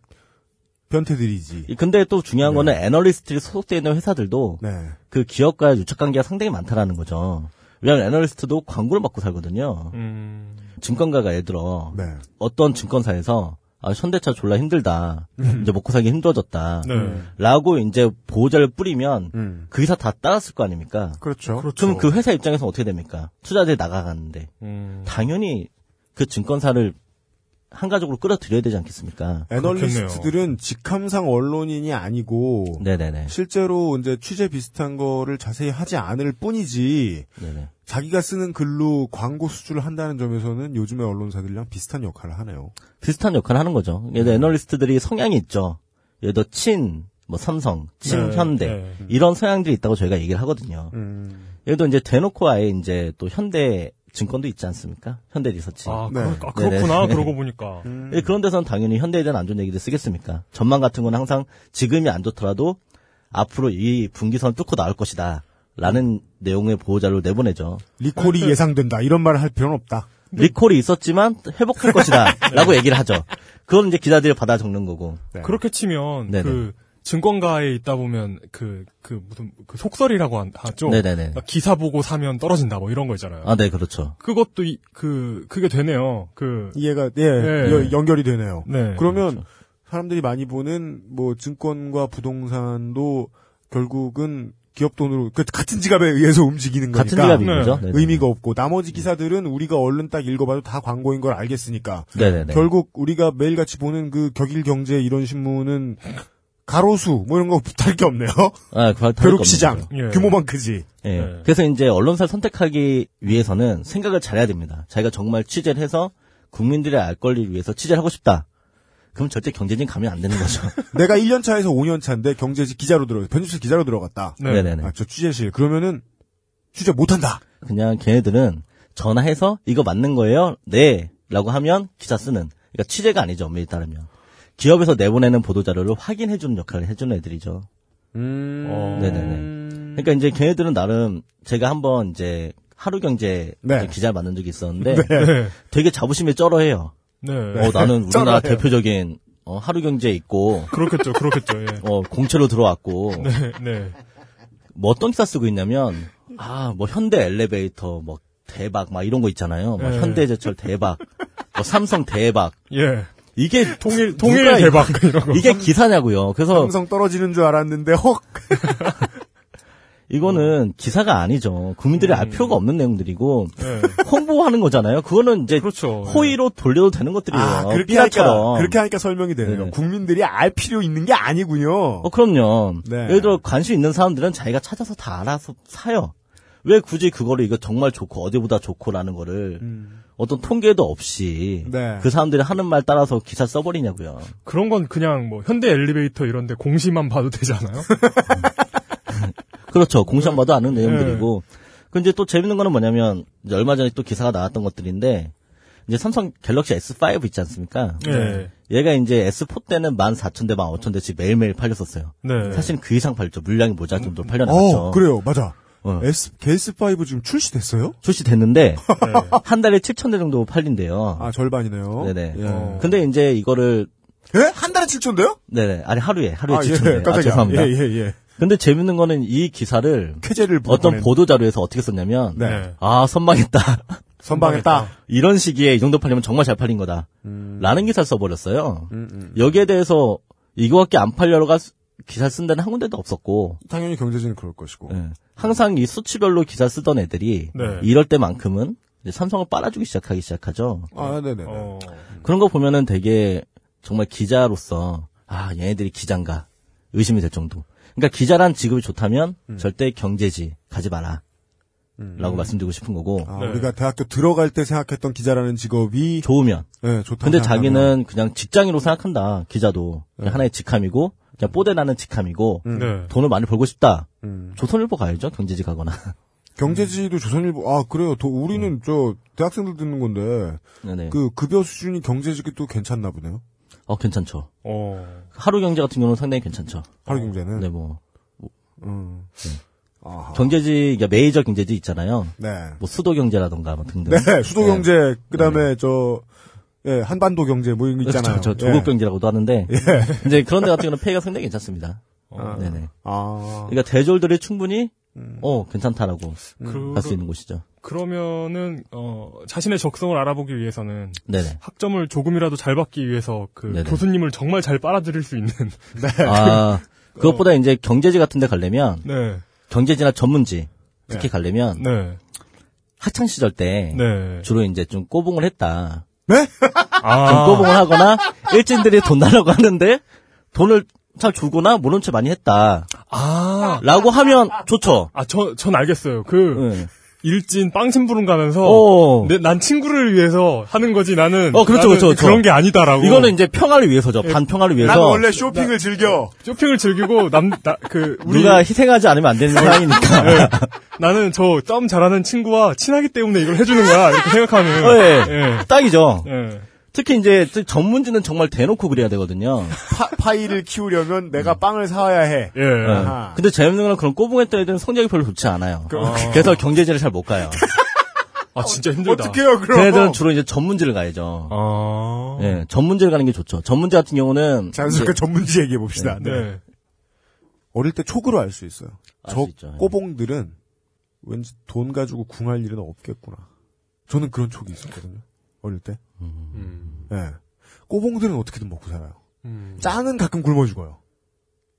변태들이지. 근데 또 중요한 네. 거는 애널리스트들이 소속되어 있는 회사들도 네. 그 기업과의 유착 관계가 상당히 많다라는 거죠. 왜냐하면 애널리스트도 광고를 받고 살거든요. 음. 증권가가 예를 들어 네. 어떤 증권사에서 아, 현대차 졸라 힘들다. 이제 먹고 살기 힘들어졌다. 네. 라고 이제 보호자를 뿌리면 음. 그 기사 다 따랐을 거 아닙니까? 그렇죠. 그럼 그 회사 입장에서 어떻게 됩니까? 투자자들이 나가가는데 음. 당연히 그 증권사를 한가족으로 끌어들여야 되지 않겠습니까? 애널리스트들은 직함상 언론인이 아니고 네네네. 실제로 이제 취재 비슷한 거를 자세히 하지 않을 뿐이지 네네. 자기가 쓰는 글로 광고 수주를 한다는 점에서는 요즘의 언론사들이랑 비슷한 역할을 하네요. 비슷한 역할을 하는 거죠. 예를 들어 애널리스트들이 성향이 있죠. 예를 들어 친, 뭐 삼성, 친현대 네. 이런 성향들이 있다고 저희가 얘기를 하거든요. 음. 예를 들어 이제 대놓고 아예 이제 또 현대 증권도 있지 않습니까? 현대 리서치. 아, 네. 그러, 아, 그렇구나. 네네. 그러고 보니까. *laughs* 음. 예, 그런 데서는 당연히 현대에 대한 안 좋은 얘기를 쓰겠습니까? 전망 같은 건 항상 지금이 안 좋더라도 앞으로 이 분기선 뚫고 나올 것이다. 라는 내용의 보호자료 내보내죠. 리콜이 예상된다. 이런 말을 할 필요는 없다. 리콜이 있었지만 회복할 것이다. *laughs* 라고 얘기를 하죠. 그건 이제 기자들이 받아 적는 거고. 네. 그렇게 치면 네네. 그 증권가에 있다 보면 그 그 무슨 그 속설이라고 한- 하죠. 네네네. 막 기사 보고 사면 떨어진다 뭐 이런 거 있잖아요. 아, 네, 그렇죠. 그것도 이, 그 그게 되네요. 그 이해가 예, 네. 여- 연결이 되네요. 네. 그러면 그렇죠. 사람들이 많이 보는 뭐 증권과 부동산도 결국은 기업 돈으로 그 같은 지갑에 의해서 움직이는 거니까 같은 지갑인 거죠. 네네네. 의미가 없고 나머지 기사들은 우리가 얼른 딱 읽어봐도 다 광고인 걸 알겠으니까 네네네. 결국 우리가 매일같이 보는 그 격일경제 이런 신문은 가로수 뭐 이런 거 다를 게 없네요. 아, 벼룩시장. 예. 규모만 크지. 예. 네. 그래서 이제 언론사를 선택하기 위해서는 생각을 잘해야 됩니다. 자기가 정말 취재를 해서 국민들의 알 권리를 위해서 취재를 하고 싶다. 그럼 절대 경제진 가면 안 되는 거죠. *laughs* 내가 1년 차에서 5년 차인데 경제지 기자로 들어 편집실 기자로 들어갔다. 네. 네네네. 아, 저 취재실 그러면은 취재 못 한다. 그냥 걔네들은 전화해서 이거 맞는 거예요? 네. 라고 하면 기사 쓰는. 그러니까 취재가 아니죠. 엄밀히 따르면. 기업에서 내보내는 보도 자료를 확인해 주는 역할을 해주는 애들이죠. 음. 어. 네네네. 그러니까 이제 걔네들은 나름 제가 한번 이제 하루 경제 네. 기자를 만난 적이 있었는데 네. 되게 자부심에 쩔어해요. 네. 어, 나는 우리나라. 대표적인 어, 하루 경제에 있고 그렇겠죠. 그렇겠죠. 예. 어, 공채로 들어왔고 네. 네. 뭐 어떤 기사 쓰고 있냐면 아 뭐 현대 엘리베이터 뭐 대박 막 이런 거 있잖아요. 뭐 네. 현대제철 대박, 뭐 삼성 대박 예. 이게 통일 통일 대박 이런 거. 이게 기사냐고요. 그래서 삼성 떨어지는 줄 알았는데 헉. *laughs* 이거는 기사가 아니죠. 국민들이 알 음. 필요가 없는 내용들이고 예. 홍보하는 거잖아요. 그거는 이제 그렇죠. 호의로 돌려도 되는 것들이에요. 아, 그렇게 하니까. 그렇게 하니까 설명이 되네요. 네네. 국민들이 알 필요 있는 게 아니군요. 어, 그럼요. 네. 예를 들어 관심 있는 사람들은 자기가 찾아서 다 알아서 사요. 왜 굳이 그거를 이거 정말 좋고 어디보다 좋고라는 거를 음. 어떤 통계도 없이 네. 그 사람들이 하는 말 따라서 기사 써버리냐고요. 그런 건 그냥 뭐 현대 엘리베이터 이런 데 공시만 봐도 되잖아요. *laughs* 그렇죠. 공시안 봐도 아는 네. 내용들이고. 근데 또 재밌는 거는 뭐냐면 이제 얼마 전에 또 기사가 나왔던 것들인데 이제 삼성 갤럭시 S5 있지 않습니까? 네. 얘가 이제 S4 때는 14,000대, 15,000대씩 매일매일 팔렸었어요. 네. 사실 그 이상 팔렸죠. 물량이 모자랄 정도로 팔려나갔죠. 어, 그래요. 맞아. 어. S, GS5 지금 출시됐어요? 출시됐는데 *laughs* 네. 한 달에 7,000대 정도 팔린대요. 아, 절반이네요. 네네. 예. 어. 근데 이제 이거를 예? 한 달에 7천 대요? 네네 아니 하루에 하루에 아, 7,000대. 예, 아, 깜짝이야. 죄송합니다. 예, 예, 예. 근데 재밌는 거는 이 기사를 쾌재를 어떤 보도 자료에서 어떻게 썼냐면 네. 아 선방했다. *laughs* 선방했다. *laughs* 이런 시기에 이 정도 팔리면 정말 잘 팔린 거다. 음. 라는 기사를 써버렸어요. 음, 음. 여기에 대해서 이거밖에 안 팔려가 기사 쓴 데는 한 군데도 없었고 당연히 경제진은 그럴 것이고. 예. 항상 이 수치별로 기사 쓰던 애들이 네. 이럴 때만큼은 이제 삼성을 빨아주기 시작하기 시작하죠. 아, 네네. 어. 그런 거 보면은 되게 정말 기자로서 아 얘네들이 기자인가 의심이 될 정도. 그러니까 기자란 직업이 좋다면 절대 경제지 가지 마라. 라고 말씀드리고 싶은 거고 아, 네. 우리가 대학교 들어갈 때 생각했던 기자라는 직업이 좋으면 네, 좋다. 근데 자기는 그냥 직장인으로 생각한다 기자도 네. 하나의 직함이고 그냥 뽀대나는 직함이고 음. 네. 돈을 많이 벌고 싶다 음. 조선일보 가야죠 경제지 가거나 *laughs* 경제지도 조선일보 아 그래요. 도, 우리는 저 대학생들 듣는 건데 네네 그 급여 수준이 경제지기 또 괜찮나 보네요. 어 괜찮죠 어. 하루 경제 같은 경우는 상당히 괜찮죠 하루 경제는. 네뭐 음. 아하. 경제지 그러니까 메이저 경제지 있잖아요 네. 뭐 수도 경제라던가 뭐 등등 네, 수도 경제 그다음에 저 예, 한반도 경제 뭐 이런 거 있잖아요. 저, 저 예. 조국 경제라고도 하는데 *laughs* 이제 그런 데 같은 경우는 폐가 상당히 괜찮습니다 아. 네네 아. 그러니까 대졸들이 충분히 음. 어 괜찮다라고 그, 할수 있는 곳이죠 그러면은 어 자신의 적성을 알아보기 위해서는 네네 학점을 조금이라도 잘 받기 위해서 그 네네. 교수님을 정말 잘 빨아들일 수 있는 *laughs* 아 그것보다 이제 경제지 같은 데 가려면 네. 경제지나 전문지 특히 네. 가려면 네. 학창 시절 때 네. 주로 이제 좀 꼬봉을 했다. 네? 좀 아. *laughs* 하거나 일진들이 돈 달라고 하는데 돈을 잘 주거나 모른 채 많이 했다. 아. 라고 하면 좋죠. 아, 저, 전 알겠어요. 그, 네. 일진 빵심부름 가면서, 어. 내, 난 친구를 위해서 하는 거지, 나는. 어, 그렇죠, 나는 그렇죠, 그렇죠. 그런 게 아니다라고. 이거는 이제 평화를 위해서죠. 반평화를 위해서. 나는 원래 쇼핑을 즐겨. 쇼핑을 즐기고, 남, 나, 그, 우리. 누가 희생하지 않으면 안 되는 상황이니까. *laughs* 네. 나는 저 점 잘하는 친구와 친하기 때문에 이걸 해주는 거야. 이렇게 생각하는. 어, 예. 예. 딱이죠. 예. 특히 이제 전문지는 정말 대놓고 그래야 되거든요. 파, 이를 키우려면 내가 빵을 사와야 해. 예. 아하. 근데 재밌는 건 그런 꼬봉했던 애들은 성적이 별로 좋지 않아요. 그- 그래서 경제지를 잘 못 가요. 아, 진짜 힘들다. 어떡해요, 그럼? 걔네들은 주로 이제 전문지를 가야죠. 아. 예, 전문지를 가는 게 좋죠. 전문지 같은 경우는 자연스럽게 이제- 전문지 얘기해 봅시다. 네. 네. 어릴 때 촉으로 알 수 있어요. 알수 저 있죠. 예. 꼬봉들은 왠지 돈 가지고 궁할 일은 없겠구나. 저는 그런 촉이 있었거든요. 어릴 때. 음. 예. 꼬봉들은 어떻게든 먹고 살아요. 음. 짱은 가끔 굶어 죽어요.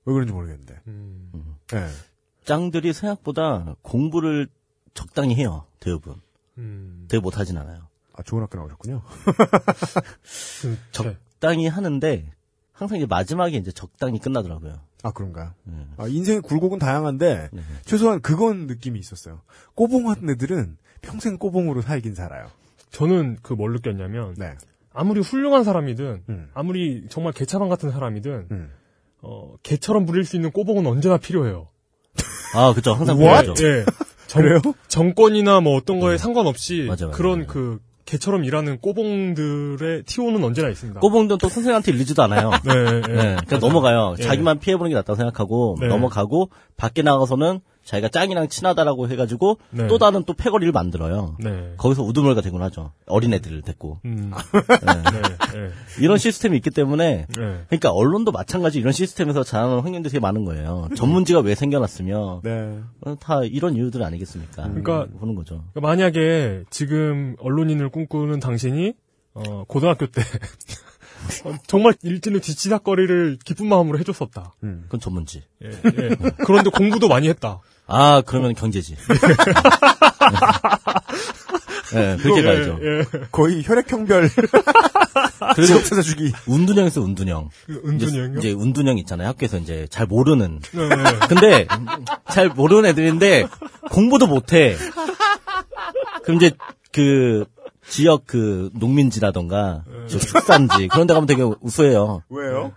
왜 그런지 모르겠는데. 음. 예. 적장들이 생각보다 공부를 적당히 해요. 대부분. 음. 되게 못하진 않아요. 아, 좋은 학교 나오셨군요. 그, *laughs* 제- 적당히 하는데 항상 이제 마지막에 이제 적당히 끝나더라고요. 아, 그런가요? 네. 아, 인생의 굴곡은 다양한데, 네. 최소한 그건 느낌이 있었어요. 꼬봉한 애들은 평생 꼬봉으로 살긴 살아요. 저는 그 뭘 느꼈냐면 네. 아무리 훌륭한 사람이든 음. 아무리 정말 개차방 같은 사람이든 음. 어, 개처럼 부릴 수 있는 꼬봉은 언제나 필요해요. 아, 그죠. 항상? 필요하죠. 예. 정, 그래요? 정권이나 뭐 어떤 거에 상관없이 네. 맞아, 맞아, 그런 맞아. 그 개처럼 일하는 꼬봉들의 티오는 언제나 있습니다. 꼬봉들은 또 선생한테 일리지도 않아요. *laughs* 네, 예. 네, 그냥 넘어가요. 예. 자기만 피해보는 게 낫다고 생각하고 네. 넘어가고 밖에 나가서는 자기가 짱이랑 친하다라고 해가지고 네. 또 다른 또 패거리를 만들어요. 네. 거기서 우두머리가 되곤 하죠. 어린애들을 데리고. 음. 네. 네, 네, *laughs* 이런 시스템이 있기 때문에 네. 그러니까 언론도 마찬가지 이런 시스템에서 자라는 확률도 되게 많은 거예요. 전문지가 왜 생겨났으며 네. 어, 다 이런 이유들 아니겠습니까? 그러니까 보는 거죠. 그러니까 만약에 지금 언론인을 꿈꾸는 당신이 어, 고등학교 때 *laughs* 어, 정말 일진의 뒤치다거리를 기쁜 마음으로 해줬었다. 그건 전문지. 예, 예. 그런데 공부도 많이 했다. 아 그러면 경제지. *laughs* 네, 그렇게 예, 가야죠. 예. 거의 혈액형별 *laughs* 그래서 찾아주기. 운둔형 있어 운둔형. 그 이제, 은둔형이요? 이제 운둔형 있잖아요. 학교에서 이제 잘 모르는. 네, 네. 근데 잘 모르는 애들인데 공부도 못해. 그럼 이제 그 지역 그 농민지라던가 저 축산지 그런 데 가면 되게 우수해요. 왜요?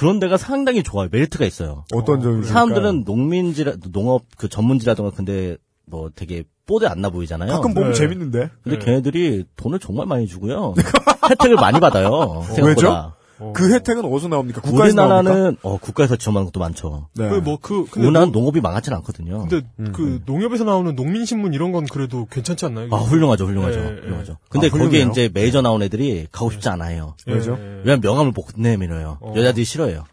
그런 데가 상당히 좋아요. 메리트가 있어요. 어떤 점이 사람들은 농민지라 농업 그 전문지라던가 근데 뭐 되게 뽀대 안 나 보이잖아요. 가끔 보면 네. 재밌는데. 근데 네. 걔네들이 돈을 정말 많이 주고요. *laughs* 혜택을 많이 받아요. 생각보다. 어. 그 혜택은 어디서 나옵니까? 국가에서 나옵니까? 우리나라는 어, 국가에서 지원하는 것도 많죠. 네. 그, 뭐, 그, 근데, 우리나라는 농- 농업이 망하진 않거든요. 근데, 그, 농협에서 나오는 농민신문 이런 건 그래도 괜찮지 않나요? 아 훌륭하죠, 훌륭하죠, 예, 예. 훌륭하죠. 근데 아, 거기에? 이제 메이저 나온 애들이 가고 싶지 않아요. 예, 왜죠? 예. 왜냐면 명함을 못 내밀어요. 어. 여자들이 싫어해요.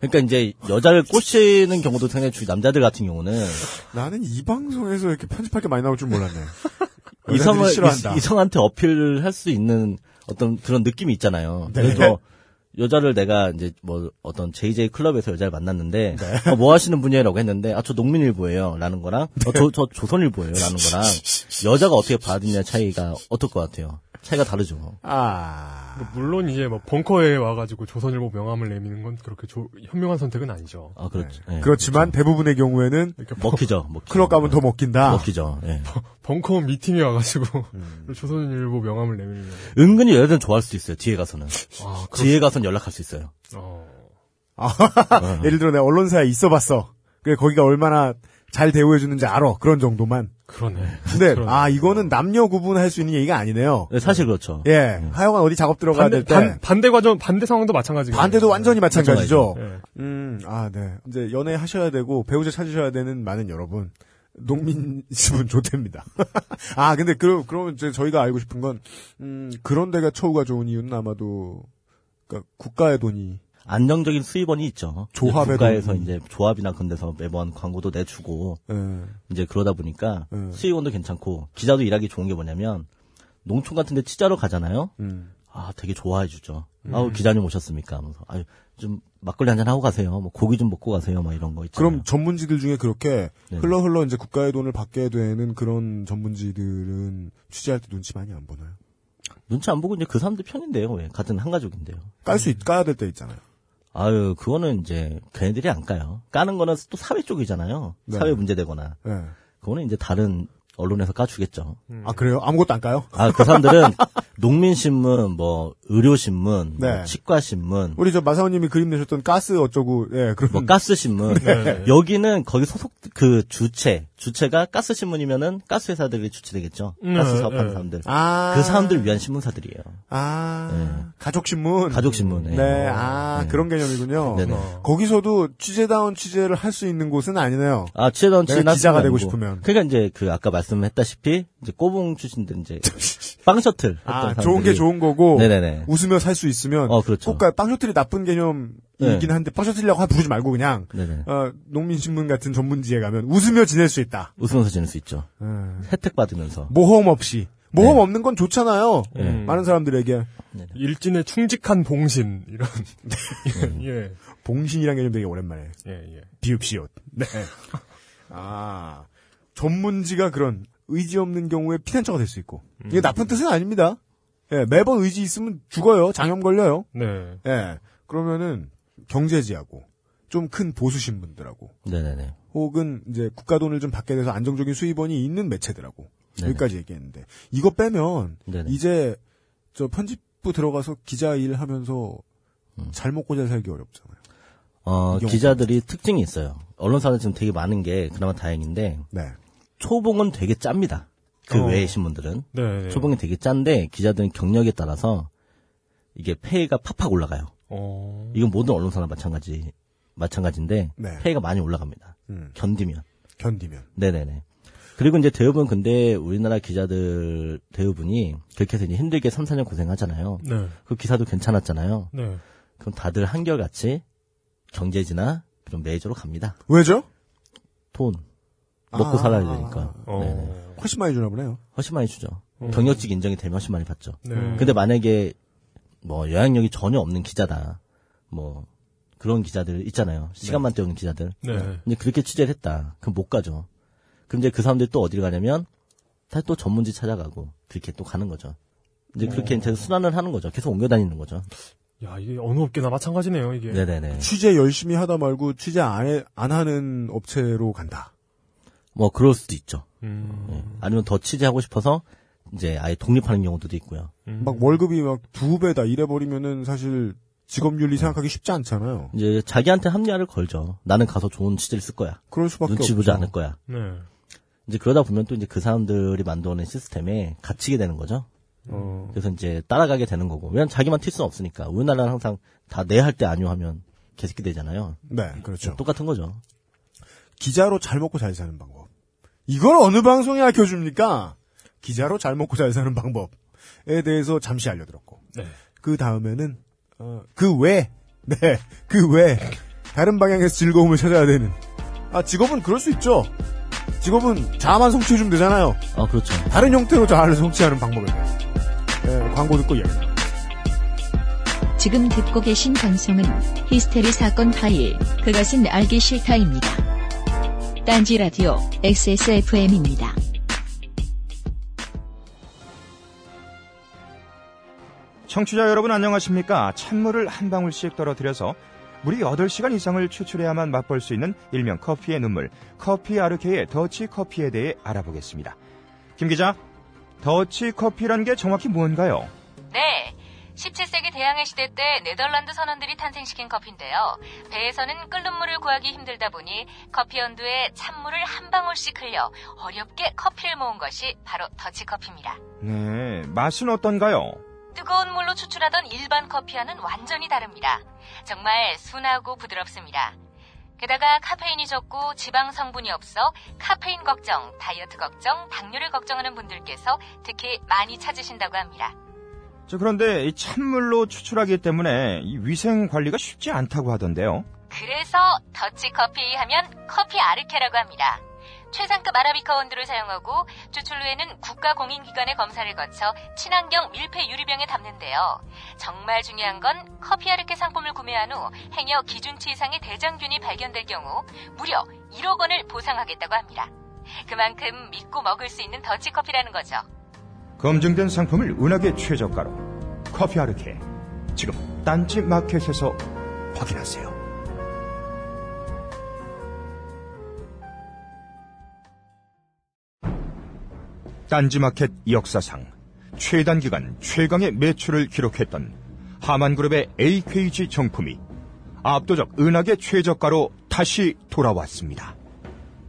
그러니까 이제 여자를 꼬시는 경우도 상당히 주 남자들 같은 경우는 나는 이 방송에서 이렇게 편집할 게 많이 나올 줄 몰랐네. *laughs* 이성을 싫어한다. 이, 성한테 어필을 할수 있는 어떤 그런 느낌이 있잖아요. 네. 그래서 여자를 내가 이제 뭐 어떤 JJ 클럽에서 여자를 만났는데 네. 어, 뭐 하시는 분이에요라고 했는데 아 저 농민일보예요라는 거랑 어, 저, 저 조선일보예요라는 거랑 *laughs* 여자가 어떻게 받느냐 차이가 어떨 것 같아요. 차이가 다르죠. 아. 뭐 물론 이제 뭐 벙커에 와가지고 조선일보 명함을 내미는 건 그렇게 조- 현명한 선택은 아니죠. 아 그렇죠. 예, 그렇지만 대부분의 경우에는 이렇게 벙- 먹히죠. 먹히죠. 클럽 가면 더 먹긴다. 먹히죠. 예. 벙커 미팅에 와가지고 음. *laughs* 조선일보 명함을 내밀면 은근히 여자들은 좋아할 수도 있어요. 뒤에 가서는. 아, 그렇, 뒤에 가서는 연락할 수 있어요. 어. 아, *laughs* 예를 들어 내가 언론사에 있어봤어. 그래 거기가 얼마나 잘 대우해주는지 알아. 그런 정도만. 그러네. 근데 *laughs* 그러네. 아 이거는 남녀 구분할 수 있는 얘기가 아니네요. 네, 사실 그렇죠. 예, 하여간 어디 작업 들어가야 반대, 될 때 반, 반대 과정, 반대 상황도 마찬가지고. 반대도 완전히 마찬가지죠. 예. 음, 아, 네. 이제 연애 하셔야 되고 배우자 찾으셔야 되는 많은 여러분. 농민 집은 *laughs* 좋답니다. 아, 근데 그, 그러면 이제 저희가 알고 싶은 건, 음, 그런 데가 처우가 좋은 이유는 아마도, 그니까 국가의 돈이, 안정적인 수입원이 있죠. 조합의 국가에서 돈. 이제 조합이나 그런 데서 매번 광고도 내주고 예, 이제 그러다 보니까 음. 수입원도 괜찮고 기자도 일하기 좋은 게 뭐냐면 농촌 같은 데 취재로 가잖아요. 음. 아, 되게 좋아해 주죠. 아우, 기자님 오셨습니까? 하면서 아유, 좀 막걸리 한잔 하고 가세요. 뭐 고기 좀 먹고 가세요. 막 이런 거 있잖아요. 그럼 전문지들 중에 그렇게 네. 흘러 흘러 이제 국가의 돈을 받게 되는 그런 전문지들은 취재할 때 눈치 많이 안 보나요? 눈치 안 보고 이제 그 사람들 편인데요. 왜? 같은 한 가족인데요. 깔 수 있, 까야 될 때 있잖아요. 아유, 그거는 이제 걔네들이 안 까요. 까는 거는 또 사회 쪽이잖아요. 네. 사회 문제되거나. 예. 그거는 이제 다른 언론에서 까주겠죠. 아, 그래요? 아무것도 안 까요? 아, 그 사람들은 *laughs* 농민신문, 뭐, 의료신문, 뭐 네. 치과신문, 우리 저 마사오님이 그림 내셨던 가스 어쩌고, 예, 그런. 뭐 가스신문. *laughs* 네. 여기는 거기 소속 그 주체, 주체가 가스신문이면은 가스회사들이 주체되겠죠. 네, 가스 사업하는 네. 사람들. 아. 그 사람들 위한 신문사들이에요. 아, 네. 가족신문. 가족신문. 네, 아, 네. 그런 개념이군요. 네네. 거기서도 취재다운 취재를 할 수 있는 곳은 아니네요. 아, 취재던 내가 취재나 기자가 되고. 싶으면. 그러니까 이제 그 아까 말씀 했다시피 이제 꼬붕 출신들 이제 *laughs* 빵 셔틀 아, 사람들이 좋은 게 좋은 거고, 네네네. 웃으며 살 수 있으면, 어, 그렇죠. 꼭 가- 빵 셔틀이 나쁜 개념이긴 네. 한데, 빵 셔틀이라고 부르지 말고 그냥, 네네. 어, 농민신문 같은 전문지에 가면 웃으며 지낼 수 있다. 웃으면서 지낼 수 있죠. 음. 혜택 받으면서. 모험 없이. 모험 네. 없는 건 좋잖아요. 네. 많은 사람들에게. 일진의 충직한 봉신, 이런. *laughs* 예, 봉신이란 개념 되게 오랜만에. 예, 예. 비읍시옷. 네. 아, 전문지가 그런 의지 없는 경우에 피난처가 될 수 있고. 이게 나쁜 뜻은 아닙니다. 예, 매번 의지 있으면 죽어요. 장염 걸려요. 네. 예, 그러면은 경제지하고 좀 큰 보수 신문들하고 네네네. 혹은 이제 국가 돈을 좀 받게 돼서 안정적인 수입원이 있는 매체들하고 네네. 여기까지 얘기했는데 이거 빼면 네네. 이제 저 편집부 들어가서 기자 일하면서 잘 먹고 잘 살기 어렵잖아요. 어, 기자들이 특징이 있어요. 언론사는 지금 되게 많은 게 그나마 다행인데 네. 초봉은 되게 짭니다. 그 어. 외의 신문들은 네. 초봉이 되게 짠데 기자들은 경력에 따라서 이게 페이가 팍팍 올라가요. 어. 이건 모든 언론사나 마찬가지 마찬가지인데 네. 페이가 많이 올라갑니다. 음, 견디면. 견디면. 네네네. 그리고 이제 대부분 근데 우리나라 기자들 대부분이 그렇게 해서 이제 힘들게 3, 4년 고생하잖아요. 네. 그 기사도 괜찮았잖아요. 네. 그럼 다들 한결같이 경제지나 좀 메이저로 갑니다. 왜죠? 돈. 먹고 아. 살아야 되니까. 어. 네네. 훨씬 많이 주나 보네요. 훨씬 많이 주죠. 음. 경력직 인정이 되면 훨씬 많이 받죠. 네. 근데 만약에 뭐 영향력이 전혀 없는 기자다. 뭐 그런 기자들 있잖아요. 시간만 때우는 기자들. 네. 이제 그렇게 취재를 했다. 그럼 못 가죠. 그럼 이제 그 사람들이 또 어디를 가냐면 다시 또 전문지 찾아가고 그렇게 또 가는 거죠. 이제 그렇게 어. 이제 순환을 하는 거죠. 계속 옮겨 다니는 거죠. 야, 이게 어느 업계나 마찬가지네요, 이게. 네네네. 취재 열심히 하다 말고 취재 안, 해, 안 하는 업체로 간다. 뭐 그럴 수도 있죠. 음. 예. 아니면 더 취재하고 싶어서 이제 아예 독립하는 경우도 있고요. 음. 막 월급이 막 두 배다 이래 버리면은 사실 직업윤리 생각하기 쉽지 않잖아요. 이제 자기한테 합리화를 걸죠. 나는 가서 좋은 취재를 쓸 거야. 그럴 수밖에 눈치 없죠. 보지 않을 거야. 네. 이제 그러다 보면 또 이제 그 사람들이 만들어낸 시스템에 갇히게 되는 거죠. 어. 그래서 이제 따라가게 되는 거고. 왜냐면 자기만 튈 수는 없으니까. 우리나라는 항상 다 내 할 때 아니요 하면 개새끼 되잖아요. 네, 그렇죠. 똑같은 거죠. 기자로 잘 먹고 잘 사는 방법. 이걸 어느 방송이 알려줍니까? 기자로 잘 먹고 잘 사는 방법에 대해서 잠시 알려드렸고. 네. 그 다음에는, 어, 그 외, 네, 그 외, 다른 방향에서 즐거움을 찾아야 되는. 아, 직업은 그럴 수 있죠. 직업은 자아만 성취해주면 되잖아요. 아, 그렇죠. 다른 형태로 자아를 성취하는 방법에 대해서. 네, 광고 듣고 이야기 나눠요. 지금 듣고 계신 방송은 히스테리 사건 파일, 그것은 알기 싫다입니다. 딴지 라디오 XSFM입니다. 청취자 여러분 안녕하십니까? 찬물을 한 방울씩 떨어뜨려서 무리 8시간 이상을 추출해야만 맛볼 수 있는 일명 커피의 눈물, 커피 아르케의 더치 커피에 대해 알아보겠습니다. 김 기자, 더치 커피란 게 정확히 뭔가요? 네. 17세기 대항해 시대 때 네덜란드 선원들이 탄생시킨 커피인데요. 배에서는 끓는 물을 구하기 힘들다 보니 커피 연두에 찬물을 한 방울씩 흘려 어렵게 커피를 모은 것이 바로 더치커피입니다. 네, 맛은 어떤가요? 뜨거운 물로 추출하던 일반 커피와는 완전히 다릅니다. 정말 순하고 부드럽습니다. 게다가 카페인이 적고 지방 성분이 없어 카페인 걱정, 다이어트 걱정, 당뇨를 걱정하는 분들께서 특히 많이 찾으신다고 합니다. 저 그런데 이 찬물로 추출하기 때문에 이 위생 관리가 쉽지 않다고 하던데요. 그래서 더치커피 하면 커피 아르케라고 합니다. 최상급 아라비카 원두를 사용하고 추출 후에는 국가공인기관의 검사를 거쳐 친환경 밀폐 유리병에 담는데요. 정말 중요한 건 커피 아르케 상품을 구매한 후 행여 기준치 이상의 대장균이 발견될 경우 무려 1억 원을 보상하겠다고 합니다. 그만큼 믿고 먹을 수 있는 더치커피라는 거죠. 검증된 상품을 은하계 최저가로 커피 아르케 지금 딴지 마켓에서 확인하세요. 딴지 마켓 역사상 최단 기간 최강의 매출을 기록했던 하만그룹의 AKG 정품이 압도적 은하계 최저가로 다시 돌아왔습니다.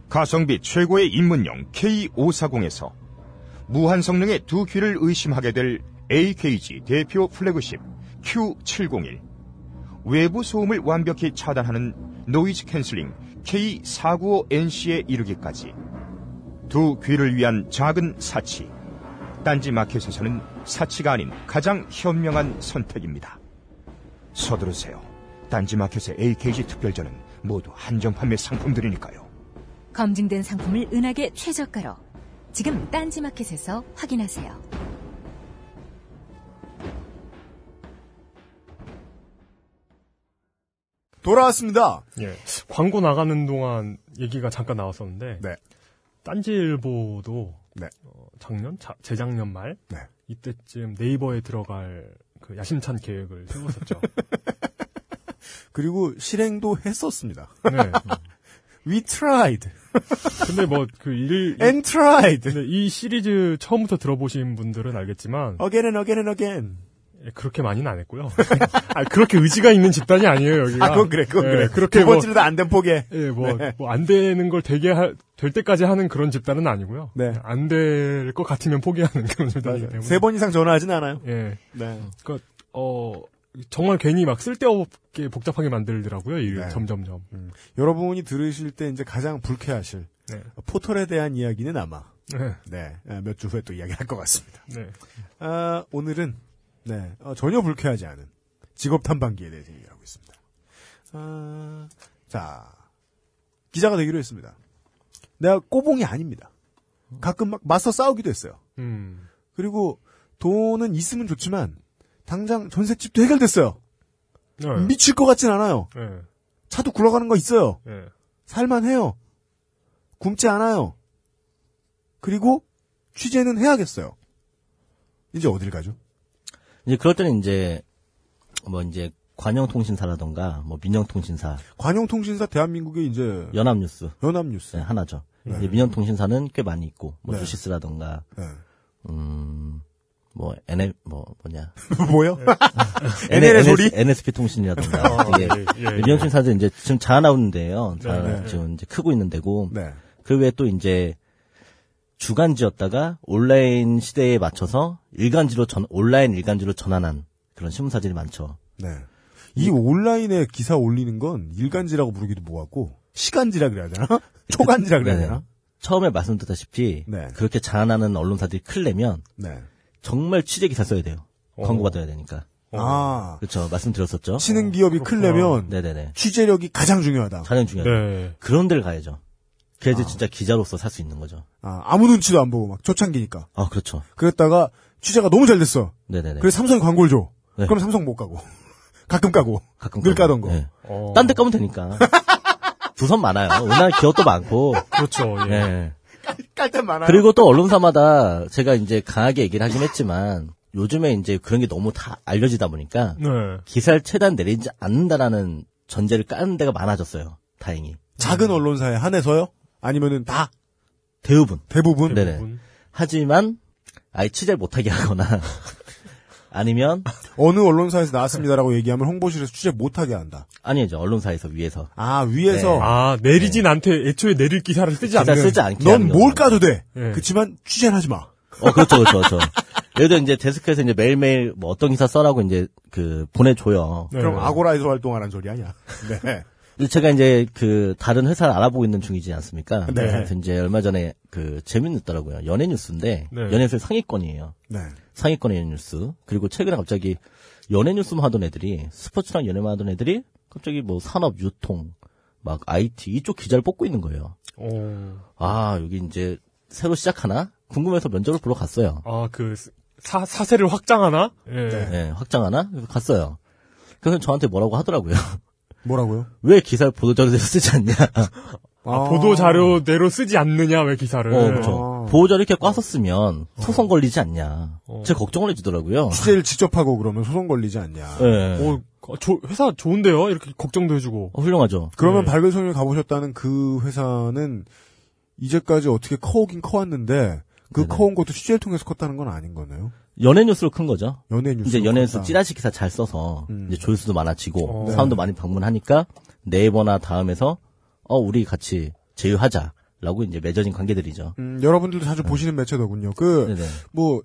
가성비 최고의 입문용 K540에서 무한 성능의 두 귀를 의심하게 될 AKG 대표 플래그십 Q701 외부 소음을 완벽히 차단하는 noise canceling K495NC에 이르기까지 두 귀를 위한 작은 사치 딴지 마켓에서는 사치가 아닌 가장 현명한 선택입니다. 서두르세요. 딴지 마켓의 AKG 특별전은 모두 한정 판매 상품들이니까요. 검증된 상품을 은하계 최저가로 지금 딴지마켓에서 확인하세요. 돌아왔습니다. 예. 광고 나가는 동안 얘기가 잠깐 나왔었는데 네. 딴지일보도 네. 어, 작년, 자- 재작년 말 네. 이때쯤 네이버에 들어갈 그 야심찬 계획을 세웠었죠. *laughs* 그리고 실행도 했었습니다. 네. *laughs* We tried 근데 뭐 그 일, and tried 근데 이 시리즈 처음부터 들어보신 분들은 알겠지만 again and again and again. 예, 그렇게 많이는 안 했고요. *laughs* 아, 그렇게 의지가 있는 집단이 아니에요, 여기가. 아, 그건 그래, 그건 예, 그래. 그렇게 두 뭐, 번째도 안된 포기해. 예, 뭐, 네. 뭐, 안 되는 걸 되게 하- 될 때까지 하는 그런 집단은 아니고요. 네. 안 될 것 같으면 포기하는 *laughs* 그런 집단이기 때문에. 세 번 이상 전화하진 않아요. 예. 네. 그, 어, 정말 괜히 막 쓸데없게 복잡하게 만들더라고요, 이 네. 점점점. 음, 여러분이 들으실 때 이제 가장 불쾌하실 네. 포털에 대한 이야기는 아마 네. 네, 몇 주 후에 또 이야기할 것 같습니다. 네. 아, 오늘은 네, 어, 전혀 불쾌하지 않은 직업 탐방기에 대해서 얘기하고 있습니다. 아, 자, 기자가 되기로 했습니다. 내가 꼬봉이 아닙니다. 가끔 막 맞서 싸우기도 했어요. 음. 그리고 돈은 있으면 좋지만 당장 전셋집도 해결됐어요. 네. 미칠 것 같진 않아요. 네. 차도 굴러가는 거 있어요. 네. 살만해요. 굶지 않아요. 그리고 취재는 해야겠어요. 이제 어딜 가죠? 이제 그럴 때는 이제 뭐 이제 관영통신사라던가 뭐 민영통신사, 관용통신사 대한민국의 이제 연합뉴스 연합뉴스. 네, 하나죠. 네. 이제 민영통신사는 꽤 많이 있고 뭐 네. 뉴시스라던가 네. 음 뭐 NL 뭐 뭐냐 *laughs* 뭐요? *laughs* NL의 소리? NSP 통신이라던가 *laughs* 어, 이게 예. 민영통신사들 이제 지금 자라나오는 데예요. 자, 네, 네. 지금 이제 크고 있는 데고 네. 그 외에 또 이제 주간지였다가 온라인 시대에 맞춰서 일간지로 전 온라인 일간지로 전환한 그런 신문사들이 많죠. 네. 이 온라인에 기사 올리는 건 일간지라고 부르기도 뭐하고 시간지라 그래야 되나? 초간지라 그래야 네. 되나? 처음에 말씀드렸다시피 네. 그렇게 자라나는 언론사들이 클려면 네. 정말 취재 기사 써야 돼요. 어. 광고 받아야 되니까. 아, 그렇죠. 말씀드렸었죠. 치는 기업이 클려면 네네네. 취재력이 가장 중요하다. 가장 중요해요. 네. 그런 데를 가야죠. 그래야지 진짜 기자로서 살 수 있는 거죠. 아, 아무 눈치도 안 보고 막 초창기니까. 아, 그렇죠. 그랬다가 취재가 너무 잘 됐어. 네네네. 그래서 삼성이 광고를 줘. 네. 그럼 삼성 못 가고. *laughs* 가끔 까고. 가끔 늘 가고. 까던 거. 네. 어. 딴데 까면 되니까. *laughs* 두선 많아요. 우리나라 기업도 많고. 그렇죠, 예. 네. 깔땐 많아요. 그리고 또 언론사마다 제가 이제 강하게 얘기를 하긴 했지만 요즘에 이제 그런 게 너무 다 알려지다 보니까 네. 기사를 최대한 내리지 않는다라는 전제를 까는 데가 많아졌어요. 다행히. 작은 언론사에 한해서요? 아니면은 다 대부분. 대부분 네네. 대부분. 하지만 아예 취재를 못하게 하거나 *laughs* 아니면 *laughs* 어느 언론사에서 나왔습니다라고 얘기하면 홍보실에서 취재 못하게 한다. 아니죠 언론사에서 위에서 아 위에서 네. 아, 내리진 않대, 애초에 내릴 기사를 쓰지 기사 않는. 쓰지 않게 넌 하는 뭘 경우가. 까도 돼. 예. 그렇지만 취재는 하지 마. 어 그렇죠 그렇죠 그렇죠. 예를 들어 이제 데스크에서 이제 매일매일 뭐 어떤 기사 써라고 이제 그 보내줘요. 네. 그럼 아고라에서 활동하라는 소리 아니야. *laughs* 네. 제가 이제 그 다른 회사를 알아보고 있는 중이지 않습니까? 네. 그래서 이제 얼마 전에 그 재밌더라고요. 연예 뉴스인데 네. 연예 뉴스 상위권이에요. 네. 상위권 연예 뉴스. 그리고 최근에 갑자기 연예 뉴스만 하던 애들이 스포츠랑 연예만 하던 애들이 갑자기 뭐 산업 유통 막 IT 이쪽 기자를 뽑고 있는 거예요. 어. 아 여기 이제 새로 시작하나 궁금해서 면접을 보러 갔어요. 아, 그, 사, 사세를 확장하나? 예. 네, 확장하나 그래서 갔어요. 그래서 저한테 뭐라고 하더라고요. 뭐라고요? 왜 기사를 보도자료대로 쓰지 않냐? *laughs* 아, 보도 자료대로 쓰지 않느냐, 왜 기사를. 어, 그렇죠. 아. 보호자를 이렇게 꽈서 쓰면 소송 걸리지 않냐. 어. 제 걱정을 해주더라고요. 취재를 직접 하고 그러면 소송 걸리지 않냐. 예. 어, 조- 회사 좋은데요? 이렇게 걱정도 해주고. 어, 훌륭하죠. 그러면 네. 발견성에 가보셨다는 그 회사는 이제까지 어떻게 커오긴 커왔는데 그 네네. 커온 것도 취재를 통해서 컸다는 건 아닌 거네요. 연예 뉴스로 큰 거죠. 연예 뉴스. 이제 연예 뉴스 찌라시 기사 잘 써서 음. 이제 조회수도 많아지고 어. 사람도 많이 방문하니까 네이버나 다음에서 어 우리 같이 제휴하자 라고 이제 맺어진 관계들이죠. 음, 여러분들도 자주 보시는 매체더군요. 그. 뭐,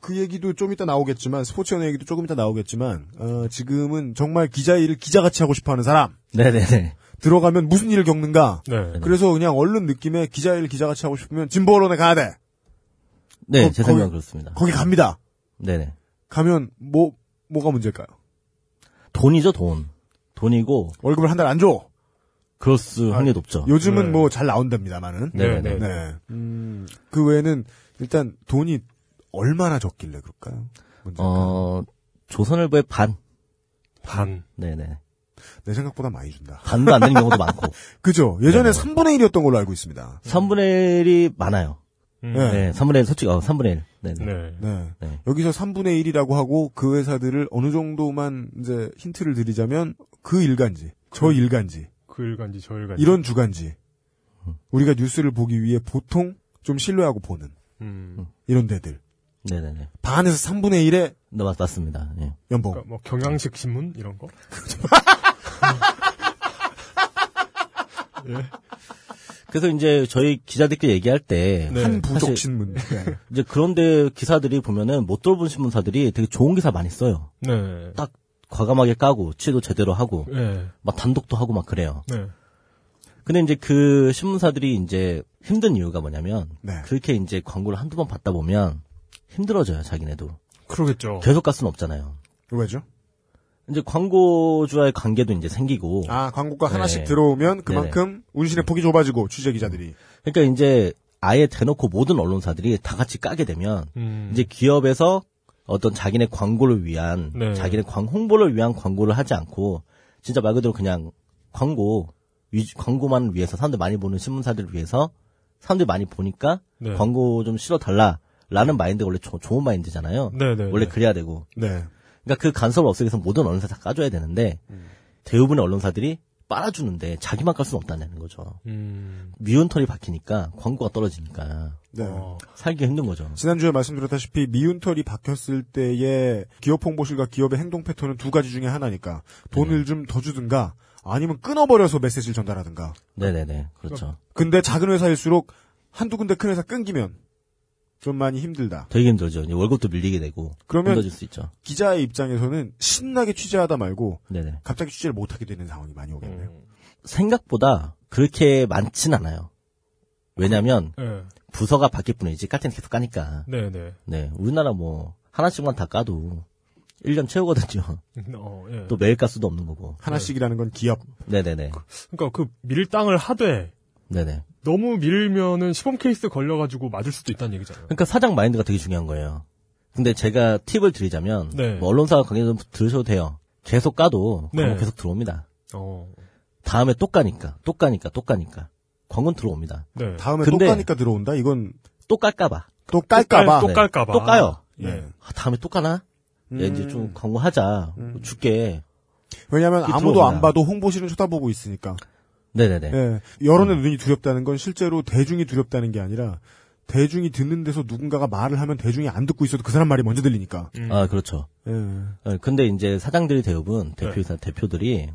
그 얘기도 좀 이따 나오겠지만, 스포츠 연예 얘기도 조금 이따 나오겠지만, 어, 지금은 정말 기자 일을 기자같이 하고 싶어 하는 사람, 네네네. 들어가면 무슨 일을 겪는가, 네. 그래서 그냥 얼른 느낌에 기자 일 기자같이 하고 싶으면 진보 언론에 가야 돼. 네, 거- 제 생각은 거기- 그렇습니다. 거기 갑니다. 네네. 가면 뭐, 뭐가 문제일까요? 돈이죠, 돈. 돈이고 월급을 한 달 안 줘. 그럴 수 아, 확률이 높죠. 요즘은 네. 뭐잘 나온답니다만은. 네, 네네. 네. 네. 음, 그 외에는 일단 돈이 얼마나 적길래 그럴까요? 문제가. 어 조선일보의 반. 반. 네네. 내 생각보다 많이 준다. 반도 안 되는 경우도 많고. *laughs* 그죠? 예전에 네네. 3분의 1이었던 걸로 알고 있습니다. 3분의 1이 많아요. 음. 네. 네, 3분의 1 솔직히 어, 3분의 1. 네. 네. 네. 네. 네. 여기서 3분의 1이라고 하고 그 회사들을 어느 정도만 이제 힌트를 드리자면 그 일간지, 저 일간지, 그 일간지 저 일간지. 이런 주간지 우리가 뉴스를 보기 위해 보통 좀 신뢰하고 보는 음. 이런 데들 네네네. 반에서 3분의 1의 네, 맞, 맞습니다. 예. 연봉. 그러니까 뭐 경향식 신문 이런 거. *laughs* *laughs* 예. 그래서 이제 저희 기자들끼리 얘기할 때 네. 한 부족 신문. 네. *laughs* 이제 그런데 기사들이 보면은 못 들어본 신문사들이 되게 좋은 기사 많이 써요. 네. 딱 과감하게 까고 취도 제대로 하고 네. 막 단독도 하고 막 그래요. 네. 근데 이제 그 신문사들이 이제 힘든 이유가 뭐냐면 네. 그렇게 이제 광고를 한두 번 받다 보면 힘들어져요, 자기네도. 그러겠죠. 계속 갈 수는 없잖아요. 왜죠? 이제 광고주와의 관계도 이제 생기고 아 광고가 네. 하나씩 들어오면 그만큼 운신의 폭이 좁아지고 취재 기자들이 그러니까 이제 아예 대놓고 모든 언론사들이 다 같이 까게 되면 음. 이제 기업에서 어떤 자기네 광고를 위한 네. 자기네 광 홍보를 위한 광고를 하지 않고 진짜 말 그대로 그냥 광고 위, 광고만 위해서 사람들 많이 보는 신문사들을 위해서 사람들이 많이 보니까 네. 광고 좀 실어 달라라는 마인드가 원래 조- 좋은 마인드잖아요. 네, 네. 원래 네. 그래야 되고 네. 그러니까 그 간섭을 없애기 위해서 모든 언론사 다 까줘야 되는데 대부분의 언론사들이 빨아주는데 자기만 깔 수는 없다는 거죠. 음. 미운 털이 박히니까 광고가 떨어지니까 네. 어. 살기 힘든 거죠. 지난주에 말씀드렸다시피 미운털이 박혔을 때의 기업 홍보실과 기업의 행동 패턴은 두 가지 중에 하나니까 돈을 좀더 주든가 아니면 끊어버려서 메시지를 전달하든가. 네네네 그렇죠. 근데 작은 회사일수록 한두 군데 큰 회사 끊기면 좀 많이 힘들다. 되게 힘들죠. 이제 월급도 밀리게 되고 그러면 힘들어질 수 있죠. 기자의 입장에서는 신나게 취재하다 말고 네네. 갑자기 취재를 못하게 되는 상황이 많이 오겠네요. 음. 생각보다 그렇게 많진 않아요. 왜냐면 네. 부서가 바뀔 뿐이지 깔 때는 계속 까니까. 네, 네. 네, 우리나라 뭐 하나씩만 다 까도 1년 채우거든요. *laughs* 어, 예. 또 매일 갈 수도 없는 거고. 하나씩이라는 건 기업. 네네네. 그러니까 그 밀당을 하되 네네. 너무 밀면은 시범 케이스 걸려가지고 맞을 수도 있다는 얘기잖아요. 그러니까 사장 마인드가 되게 중요한 거예요. 근데 제가 팁을 드리자면 네. 뭐 언론사 관계자 들으셔도 돼요. 계속 까도 네. 광고 계속 들어옵니다. 어. 다음에 또 까니까, 또 까니까, 또 까니까. 광고는 들어옵니다. 네. 다음에 또 까니까 들어온다? 이건 또 깔까봐. 또 깔까봐. 또 네. 깔까봐. 또 까요. 예. 아, 다음에 또 까나? 야, 이제 음. 좀 광고하자. 줄게. 왜냐하면 아무도 들어옵니다. 안 봐도 홍보실은 쳐다보고 있으니까. 네네네. 예. 여론의 눈이 두렵다는 건 실제로 대중이 두렵다는 게 아니라 대중이 듣는 데서 누군가가 말을 하면 대중이 안 듣고 있어도 그 사람 말이 먼저 들리니까. 음. 아, 그렇죠. 예. 어, 근데 이제 사장들이 대부분 네. 대표이사 대표들이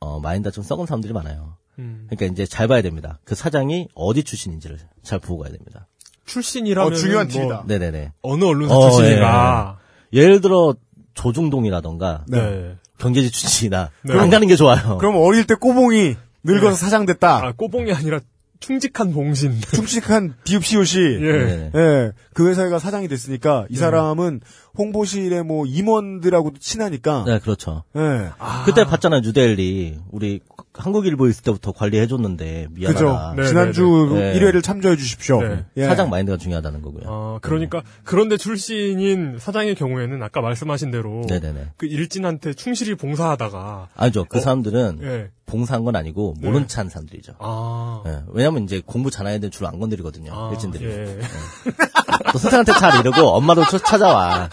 어, 마인드가 좀 썩은 사람들이 많아요. 음. 그러니까 이제 잘 봐야 됩니다. 그 사장이 어디 출신인지를 잘 보고 가야 됩니다. 출신이라면 어, 중요한 뭐 팁이다. 네네네. 어느 언론사 어, 출신인가. 예를 들어 조중동이라던가 네. 경제지 출신이나 네. 안 가는 게 좋아요. 그럼 어릴 때 꼬봉이 늙어서 사장 됐다. 아, 꼬봉이 아니라 충직한 봉신. *laughs* 충직한 비읍시옷이 예. 네네. 예, 그 회사가 사장이 됐으니까 이 사람은 홍보실의 뭐 임원들하고도 친하니까. 네, 그렇죠. 예. 그때 봤잖아요, 뉴델리. 우리 한국일보 있을 때부터 관리해줬는데 미안하다. 그죠. 네, 지난주 네, 네. 1회를 참조해 주십시오. 네. 예. 사장 마인드가 중요하다는 거고요. 아, 그러니까 그런데 출신인 사장의 경우에는 아까 말씀하신 대로 네네네. 그 일진한테 충실히 봉사하다가 아니죠. 그 어, 사람들은 예. 봉사한 건 아니고 네. 모른 체 하는 사람들이죠. 아. 예, 왜냐면 이제 공부 잘하는 애들 주로 안 건드리거든요. 아, 일진들이. 예. 또 선생한테 잘 이러고 엄마도 쳐- 찾아와.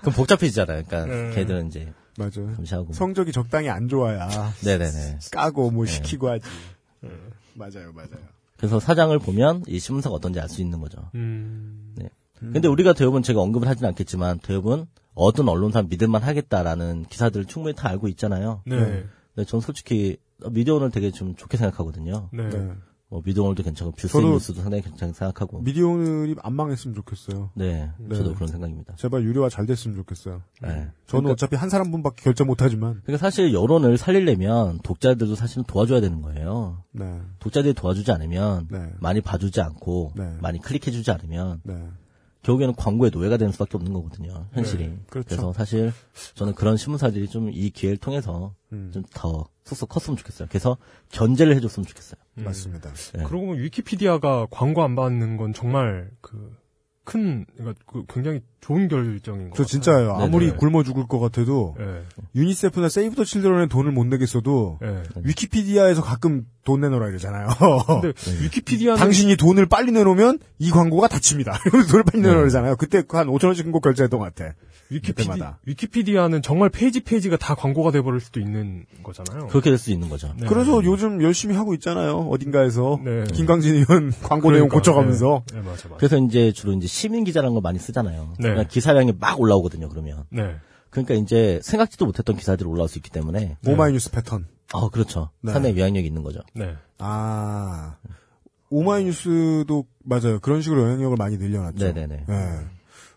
그럼 복잡해지잖아요. 그러니까 네. 걔들은 이제 맞아요. 감시하고. 성적이 적당히 안 좋아야 네네네. 까고 뭐 네. 시키고 하지. 맞아요, 맞아요. 그래서 사장을 보면 이 신문사가 어떤지 알 수 있는 거죠. 음. 네. 근데 우리가 대부분 제가 언급을 하진 않겠지만 대부분 어떤 언론사 믿을만 하겠다라는 기사들을 충분히 다 알고 있잖아요. 네. 네. 네. 근데 전 솔직히 미디어오늘 되게 좀 좋게 생각하거든요. 네. 네. 뭐 미디어오늘도 괜찮고 뷰스앤뉴스도 상당히 괜찮게 생각하고. 미디어오늘이 안 망했으면 좋겠어요. 네, 네. 저도 그런 생각입니다. 제발 유료화 잘 됐으면 좋겠어요. 네. 저는 그러니까, 어차피 한 사람분밖에 결정 못하지만. 그러니까 사실 여론을 살리려면 독자들도 사실은 도와줘야 되는 거예요. 네. 독자들이 도와주지 않으면 네. 많이 봐주지 않고 네. 많이 클릭해주지 않으면 네. 결국에는 광고의 노예가 되는 수밖에 없는 거거든요. 현실이. 네, 그렇죠. 래서 사실 저는 그런 신문사들이 좀 이 기회를 통해서 음, 좀더 쏙쏙 컸으면 좋겠어요. 그래서 견제를 해줬으면 좋겠어요. 음. 맞습니다. 네. 그러고 보면 위키피디아가 광고 안 받는 건 정말 그 큰, 그러니까 그 굉장히 좋은 결정인 것저 같아요. 진짜예요. 아무리 네네. 굶어 죽을 것 같아도 예. 유니세프나 세이브 더 칠드런에 돈을 못 내겠어도 예. 위키피디아에서 가끔 돈 내놓으라 이러잖아요. 근데 *laughs* 위키피디아는 당신이 돈을 빨리 내놓으면 이 광고가 닫힙니다. *laughs* 이러면서 돈을 빨리 내놓으라 그러잖아요. 그때 한 5천 원씩 꼭 결제했던 것 같아. 위키피디, 그때마다. 위키피디아는 정말 페이지 페이지가 다 광고가 돼버릴 수도 있는 거잖아요. 그렇게 될 수 있는 거죠. 네. 그래서 요즘 열심히 하고 있잖아요. 어딘가에서 네. 김광진 의원 *laughs* 광고 내용 그러니까, 고쳐가면서 네, 네, 맞아, 맞아. 그래서 이제 주로 이제 시민 기자라는 걸 많이 쓰잖아요. 네. 그냥 기사량이 막 올라오거든요. 그러면 네. 그러니까 이제 생각지도 못했던 기사들이 올라올 수 있기 때문에 오마이뉴스 패턴. 어 그렇죠. 네. 상당히 영향력이 있는 거죠. 네. 아 오마이뉴스도 맞아요. 그런 식으로 영향력을 많이 늘려놨죠. 네네네. 네.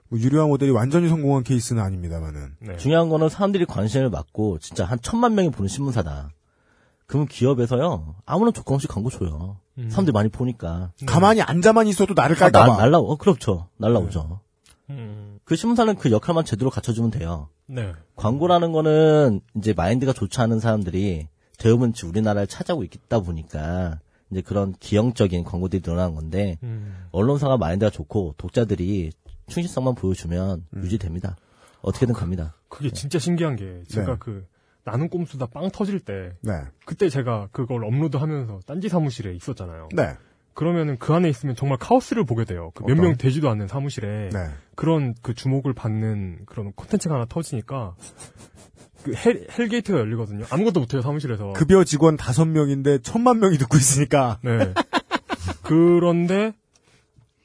뭐 유료화 모델이 완전히 성공한 케이스는 아닙니다만은. 네. 중요한 거는 사람들이 관심을 받고 진짜 한 천만 명이 보는 신문사다. 그러면 기업에서요 아무런 조건 없이 광고 줘요. 음. 사람들이 많이 보니까 가만히 앉아만 있어도 나를 다 깔까봐. 날- 날라 어 그렇죠 날라오죠. 음, 그 신문사는 그 역할만 제대로 갖춰주면 돼요. 네. 광고라는 거는 이제 마인드가 좋지 않은 사람들이 대부분 우리나라를 찾아오고 있다 보니까 이제 그런 기형적인 광고들이 늘어나는 건데 음. 언론사가 마인드가 좋고 독자들이 충실성만 보여주면 유지됩니다. 어떻게든 갑니다. 그게 진짜 신기한 게 제가 네. 그 나는 꼼수다 빵 터질 때 네. 그때 제가 그걸 업로드하면서 딴지 사무실에 있었잖아요. 네. 그러면은 그 안에 있으면 정말 카오스를 보게 돼요. 몇 어떤? 명 되지도 않는 사무실에 네. 그런 그 주목을 받는 그런 콘텐츠가 하나 터지니까 그 hell, hell gate가 열리거든요. 아무것도 못해요 사무실에서. 급여 직원 다섯 명인데 천만 명이 듣고 있으니까. 네. 그런데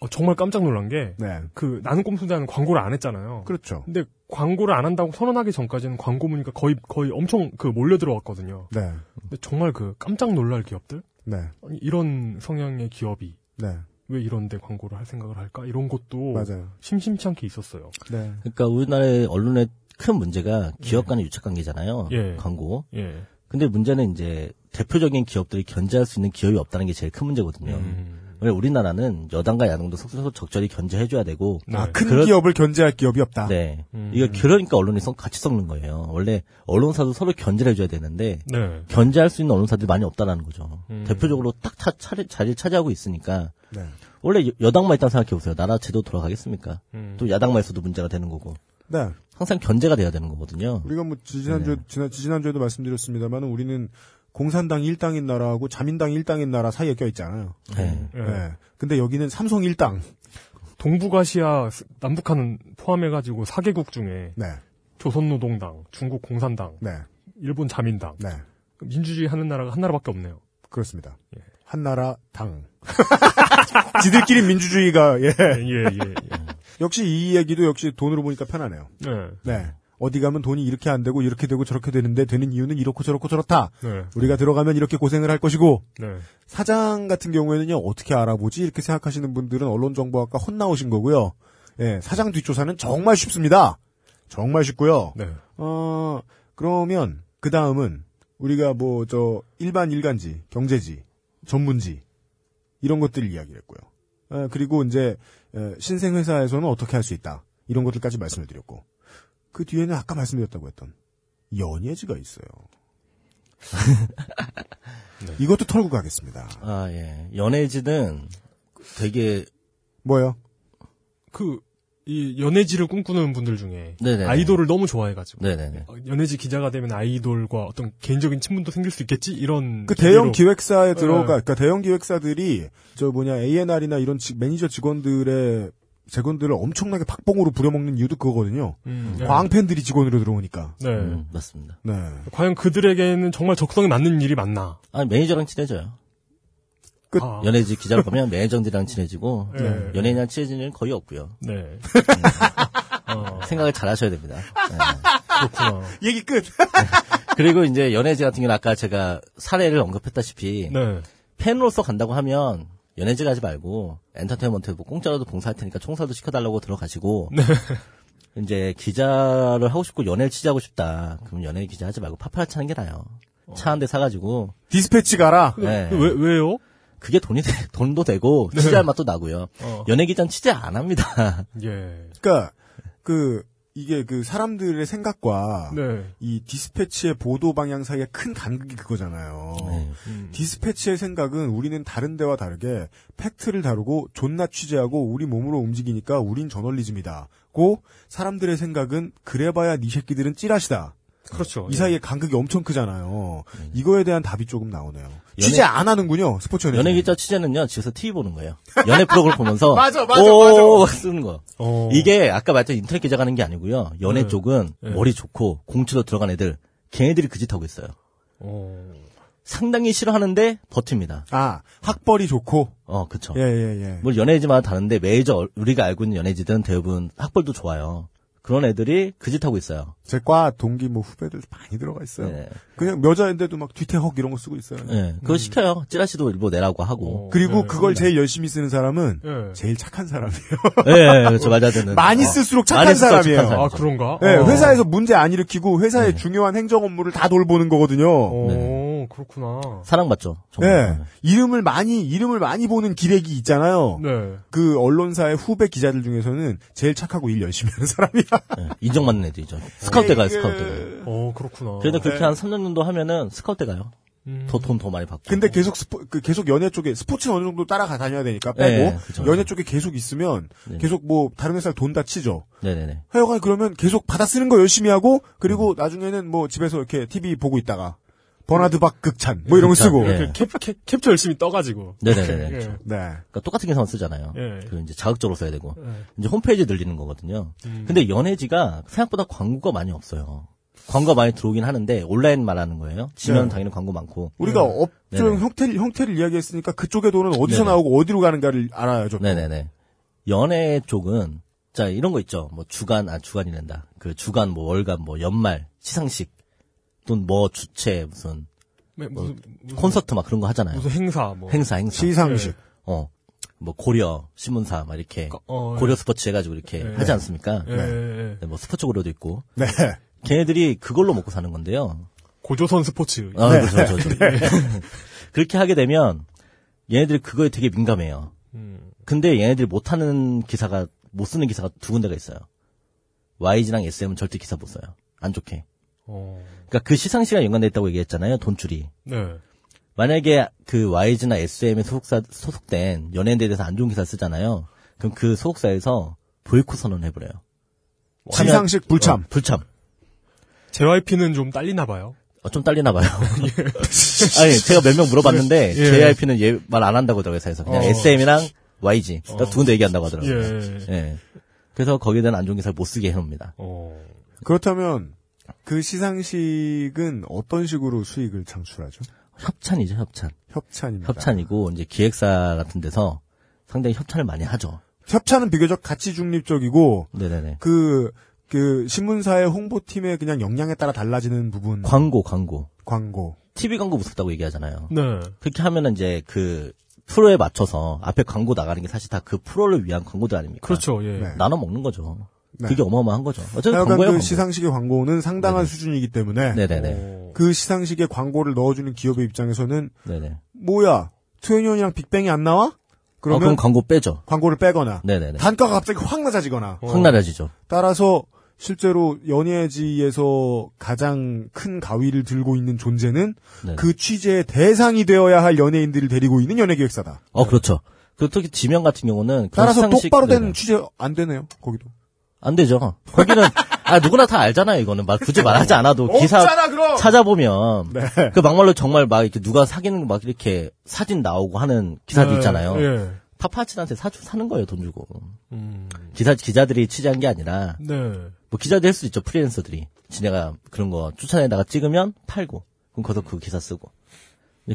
어, 정말 깜짝 놀란 게 네. 그 나는 꼼수다는 광고를 안 했잖아요. 그렇죠. 근데 광고를 안 한다고 선언하기 전까지는 광고 문의가 거의 거의 엄청 그 몰려 들어왔거든요. 네. 근데 정말 그 깜짝 놀랄 기업들 네. 이런 성향의 기업이 네. 왜 이런데 광고를 할 생각을 할까 이런 것도 맞아요. 심심치 않게 있었어요. 네. 그러니까 우리나라의 언론의 큰 문제가 기업 간의 유착 관계잖아요. 예. 광고. 예. 근데 문제는 이제 대표적인 기업들이 견제할 수 있는 기업이 없다는 게 제일 큰 문제거든요. 음. 왜 우리나라는 여당과 야당도 서로 적절히 견제해줘야 되고. 네. 아, 큰 그런- 기업을 견제할 기업이 없다. 네. 음. 이거 그러니까 언론이 썩- 같이 썩는 거예요. 원래 언론사도 서로 견제를 해줘야 되는데 네. 견제할 수 있는 언론사들이 많이 없다라는 거죠. 음. 대표적으로 딱 차, 차례, 자리를 차지하고 있으니까 네. 원래 여- 여당만 있다고 생각해 보세요. 나라 제도 돌아가겠습니까? 음. 또 야당만 있어도 문제가 되는 거고 네. 항상 견제가 돼야 되는 거거든요. 우리가 뭐 지난주 네. 지난 지난주에도 말씀드렸습니다만 우리는 공산당 1당인 나라하고 자민당 1당인 나라 사이에 껴 있잖아요. 네. 예. 네. 근데 여기는 삼성 1당. 동북아시아 스- 남북한은 포함해가지고 4개국 중에 네. 조선노동당, 중국 공산당, 네. 일본 자민당, 네. 민주주의 하는 나라가 한 나라밖에 없네요. 그렇습니다. 예. 한 나라 당. *laughs* 지들끼리 민주주의가 예. 예, 예, 예. 역시 이 얘기도 역시 돈으로 보니까 편하네요. 네. 네. 어디 가면 돈이 이렇게 안 되고 이렇게 되고 저렇게 되는데 되는 이유는 이렇고 저렇고 저렇다. 네. 우리가 들어가면 이렇게 고생을 할 것이고 네. 사장 같은 경우에는요 어떻게 알아보지 이렇게 생각하시는 분들은 언론정보학과 혼나오신 거고요. 예, 사장 뒷조사는 정말 쉽습니다. 정말 쉽고요. 네. 어 그러면 그 다음은 우리가 뭐 저 일반 일간지, 경제지, 전문지 이런 것들을 이야기를 했고요. 어, 그리고 이제 어, 신생 회사에서는 어떻게 할 수 있다 이런 것들까지 말씀을 드렸고 그 뒤에는 아까 말씀드렸다고 했던 연예지가 있어요. *laughs* 이것도 털고 가겠습니다. 아 예. 연예지는 되게 뭐요? 그, 이 연예지를 꿈꾸는 분들 중에 네네. 아이돌을 너무 좋아해가지고 네네네. 어, 연예지 기자가 되면 아이돌과 어떤 개인적인 친분도 생길 수 있겠지 이런 그 대형. 기획사에 네. 들어가, 그러니까 대형 기획사들이 저 뭐냐 A&R이나 이런 지- 매니저 직원들의 직원들을 엄청나게 박봉으로 부려먹는 이유도 그거거든요. 음, 네. 광팬들이 직원으로 들어오니까. 네. 음, 맞습니다. 네. 과연 그들에게는 정말 적성에 맞는 일이 맞나? 아니 매니저랑 친해져요. 끝. 아, 연예지 기자를 보면 매니저들이랑 친해지고 네. 연예인이랑 친해지는 일은 거의 없고요. 네. *laughs* 어, 생각을 잘 하셔야 됩니다. 네. 그렇구나. *laughs* 얘기 끝. 그리고 이제 연예지 같은 경우는 아까 제가 사례를 언급했다시피 네. 팬으로서 간다고 하면 연예지 가지 말고 엔터테인먼트 뭐 공짜로도 봉사할 테니까 총사도 시켜달라고 들어가시고 *laughs* 네. 이제 기자를 하고 싶고 연예를 취재하고 싶다. 그럼 연예 기자 하지 말고 파파라치 하는 게 나아요. 차 한 대 사가지고 디스패치 가라. 네. 왜, 왜요? 그게 돈이 돼- *laughs* 돈도 되고 취재할 맛도 나고요. 어. 연예 기자는 취재 안 합니다. 예. 그러니까 그 이게 그 사람들의 생각과 네. 이 디스패치의 보도 방향 사이의 큰 간극이 그거잖아요. 네. 음. 디스패치의 생각은 우리는 다른 데와 다르게 팩트를 다루고 존나 취재하고 우리 몸으로 움직이니까 우린 저널리즘이다. 고 사람들의 생각은 그래봐야 니 새끼들은 찌라시다. 그렇죠. 이 사이에 간극이 엄청 크잖아요. 네. 이거에 대한 답이 조금 나오네요. 취재 안 하는군요. 스포츠 연예. 연예 기자 취재는요, 집에서 TV 보는 거예요. 연예 프로그램 보면서. *laughs* 맞아, 맞아, 오, 막 쓰는 거. 어. 이게 아까 말했던 인터넷 기자가 하는 게 아니고요. 연예 네. 쪽은 네. 머리 좋고 공치도 들어간 애들, 걔네들이 그 짓 하고 있어요. 어. 상당히 싫어하는데 버팁니다. 아 학벌이 좋고. 어, 그쵸. 예예 예. 물 연예지마다 다른데 메이저 우리가 알고 있는 연예지들은 대부분 학벌도 좋아요. 그런 애들이 그 짓 하고 있어요. 제 과 동기 뭐 후배들 많이 들어가 있어요. 네. 그냥 여자인데도 막 뒤태헉 이런 거 쓰고 있어요. 예, 그거 시켜요. 찌라시도 일부 내라고 하고. 어. 그리고 네, 그걸 네. 제일 열심히 쓰는 사람은 예. 제일 착한 사람이에요. 예, 예, 그렇죠. 맞아야 *laughs* 많이 어. 쓸수록 착한 많이 사람이에요. 착한 아. 그런가? 네, 어. 회사에서 문제 안 일으키고 회사의 네. 중요한 행정 업무를 다 돌보는 거거든요. 어, 그렇구나. 사랑받죠. 네. 정말. 이름을 많이 이름을 많이 보는 기레기 있잖아요. 네. 그 언론사의 후배 기자들 중에서는 제일 착하고 일 열심히 하는 사람이야. 예, 인정받는 애들이죠. 스카우트 가요, 이게- 스카우트 가. 어, 그렇구나. 그래도 그렇게 네. 한 3년 정도 하면은 스카우트 가요. 음. 더 돈 더 많이 받고. 근데 계속 스포, 그 계속 연예 쪽에 스포츠는 어느 정도 따라가 다녀야 되니까 빼고 네, 그쵸, 연예 그쵸. 쪽에 계속 있으면 네. 계속 뭐 다른 회사 돈다 치죠. 네네네. 하여간 그러면 계속 받아 쓰는 거 열심히 하고 음. 그리고 나중에는 뭐 집에서 이렇게 TV 보고 있다가 버나드 박 극찬 뭐 이런 거 쓰고 예. 그 캡, 캡, 캡처 열심히 떠가지고. 네네네. 예. 네. 그러니까 똑같은 계산 쓰잖아요. 예. 그 이제 자극적으로 써야 되고. 예. 이제 홈페이지 늘리는 거거든요. 음. 근데 연예지가 생각보다 광고가 많이 없어요. 광고가 많이 들어오긴 하는데 온라인 말하는 거예요. 지면 네. 당연히 광고 많고. 우리가 네. 업종. 형태를 형태를 이야기했으니까 그쪽의 돈은 어디서 네네. 나오고 어디로 가는가를 알아야죠. 네네네. 연예 쪽은 자 이런 거 있죠. 뭐 주간 아 주간이 된다. 그 주간 뭐 월간 뭐 연말 시상식 또는 뭐 주최 무슨 네, 무슨, 무슨, 콘서트 막 그런 거 하잖아요. 무슨 행사, 뭐. 행사 행사. 시상식. 어. 뭐 고려 신문사 막 이렇게 어, 고려 스포츠 해가지고 이렇게 네. 하지 않습니까? 네, 뭐 스포츠 고려도 있고. 네. 걔네들이 그걸로 먹고 사는 건데요. 고조선 스포츠. 아, 네. 그렇죠, 그렇죠. *laughs* 그렇게 하게 되면 얘네들이 그거에 되게 민감해요. 음. 근데 얘네들이 못하는 기사가 못 쓰는 기사가 두 군데가 있어요. YG랑 SM은 절대 기사 못 써요. 안 좋게. 어. 그러니까 그 시상식과 연관돼 있다고 얘기했잖아요. 돈줄이. 네. 만약에 그 YG나 SM에 소속사 소속된 연예인들에 대해서 안 좋은 기사 쓰잖아요. 그럼 그 소속사에서 보이콧 선언을 해버려요. 시상식 불참. 어, 불참. JYP는 좀 딸리나 봐요. 어, 좀 딸리나 봐요. *laughs* *laughs* 아니, 제가 몇 명 물어봤는데, *laughs* 예. JYP는 얘 말 안 한다고 하더라고요, 회사에서. 그냥 어. SM이랑 YG. 딱 어. 두 군데 얘기한다고 하더라고요. 예. 예. 그래서 거기에 대한 안 좋은 기사를 못 쓰게 해놓습니다. 어. 그렇다면 그 시상식은 어떤 식으로 수익을 창출하죠? 협찬이죠, 협찬. 협찬입니다. 협찬이고, 이제 기획사 같은 데서 상당히 협찬을 많이 하죠. 협찬은 비교적 가치 중립적이고 네네네. 그, 그, 신문사의 홍보팀의 그냥 역량에 따라 달라지는 부분. 광고, 광고. 광고. TV 광고 무섭다고 얘기하잖아요. 네. 그렇게 하면은 이제 그 프로에 맞춰서 앞에 광고 나가는 게 사실 다 그 프로를 위한 광고들 아닙니까? 그렇죠, 예. 네. 나눠 먹는 거죠. 네. 그게 어마어마한 거죠. 어쨌든 하여간 광고예요. 그 광고. 시상식의 광고는 상당한 네네. 수준이기 때문에 네네네. 어. 그 시상식에 광고를 넣어주는 기업의 입장에서는 네네. 뭐야 트웬티원이랑 빅뱅이 안 나와? 어, 그러면 그럼 광고 빼죠. 광고를 빼거나 네네네. 단가가 갑자기 확 낮아지거나 어. 확 낮아지죠. 따라서 실제로 연예지에서 가장 큰 가위를 들고 있는 존재는 네네. 그 취재의 대상이 되어야 할 연예인들을 데리고 있는 연예기획사다. 어, 그렇죠. 그 특히 지명 같은 경우는 따라서 시상식- 똑바로 된 네네. 취재 안 되네요. 거기도. 안 되죠. 거기는 아 누구나 다 알잖아요. 이거는 막 굳이 말하지 않아도 기사 없잖아 그럼. 찾아보면 네. 그 막말로 정말 막 이렇게 누가 사귀는 거 막 이렇게 사진 나오고 하는 기사들 네, 있잖아요. 예. 파파치한테 사 사는 거예요 돈 주고. 음. 기사 기자들이 취재한 게 아니라 네. 뭐 기자들 할수 있죠 프리랜서들이. 지네가 그런 거 추천에다가 찍으면 팔고 그럼 거기서 그 기사 쓰고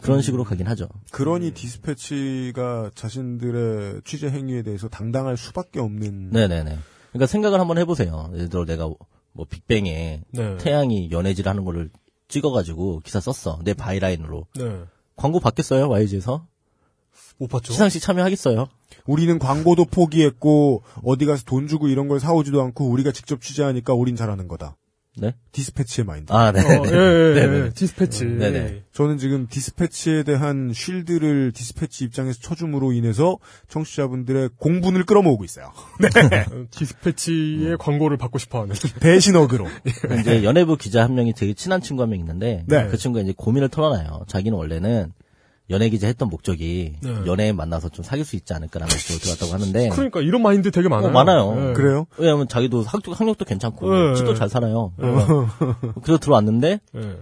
그런 식으로 가긴 하죠. 그러니 디스패치가 자신들의 취재 행위에 대해서 당당할 수밖에 없는 네네네. 그러니까 생각을 한번 해보세요. 예를 들어 내가 뭐 빅뱅에 네. 태양이 연애질 하는 거를 찍어가지고 기사 썼어. 내 byline으로. 네. 광고 받겠어요? YG에서? 못 받죠? 시상식 참여하겠어요? 우리는 광고도 포기했고 어디 가서 돈 주고 이런 걸 사오지도 않고 우리가 직접 취재하니까 우린 잘하는 거다. 네? 디스패치의 마인드. 아, 네. 어, 예, 예, 네네. 예. 디스패치. 네네. 저는 지금 디스패치에 대한 shield를 디스패치 입장에서 쳐줌으로 인해서 청취자분들의 공분을 끌어모으고 있어요. *laughs* 네. 어, 디스패치의 광고를 받고 싶어 하는. 배신어그로. *laughs* 이제 연예부 기자 한 명이 되게 친한 친구 한 명 있는데 네. 그 친구가 이제 고민을 털어놔요. 자기는 원래는 연예 기자 했던 목적이 네. 연예인 만나서 좀 사귈 수 있지 않을까라는 식으로 들어갔다고 하는데 그러니까 이런 마인드 되게 많아요. 어, 많아요. 예. 그래요? 왜냐하면 자기도 학력, 학력도 괜찮고 네. 치도 잘 살아요. 네. 그래서 들어왔는데 예.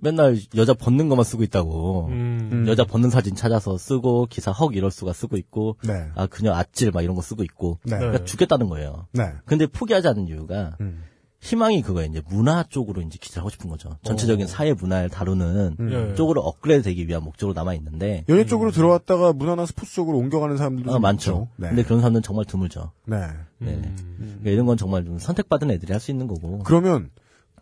맨날 여자 벗는 것만 쓰고 있다고. 음. 여자 벗는 사진 찾아서 쓰고 기사 헉 이럴 수가 쓰고 있고 네. 아 그녀 아찔 막 이런 거 쓰고 있고 네. 그러니까 죽겠다는 거예요. 네. 근데 포기하지 않는 이유가 음. 희망이 그거예요. 이제 문화 쪽으로 이제 기사를 하고 싶은 거죠. 전체적인 어. 사회 문화를 다루는 예. 쪽으로 업그레이드 되기 위한 목적으로 남아 있는데 연예 쪽으로 들어왔다가 문화나 스포츠 쪽으로 옮겨가는 사람들도 아, 좀 많죠. 네. 근데 그런 사람들은 정말 드물죠. 네. 네. 음. 그러니까 이런 건 정말 좀 선택받은 애들이 할 수 있는 거고. 그러면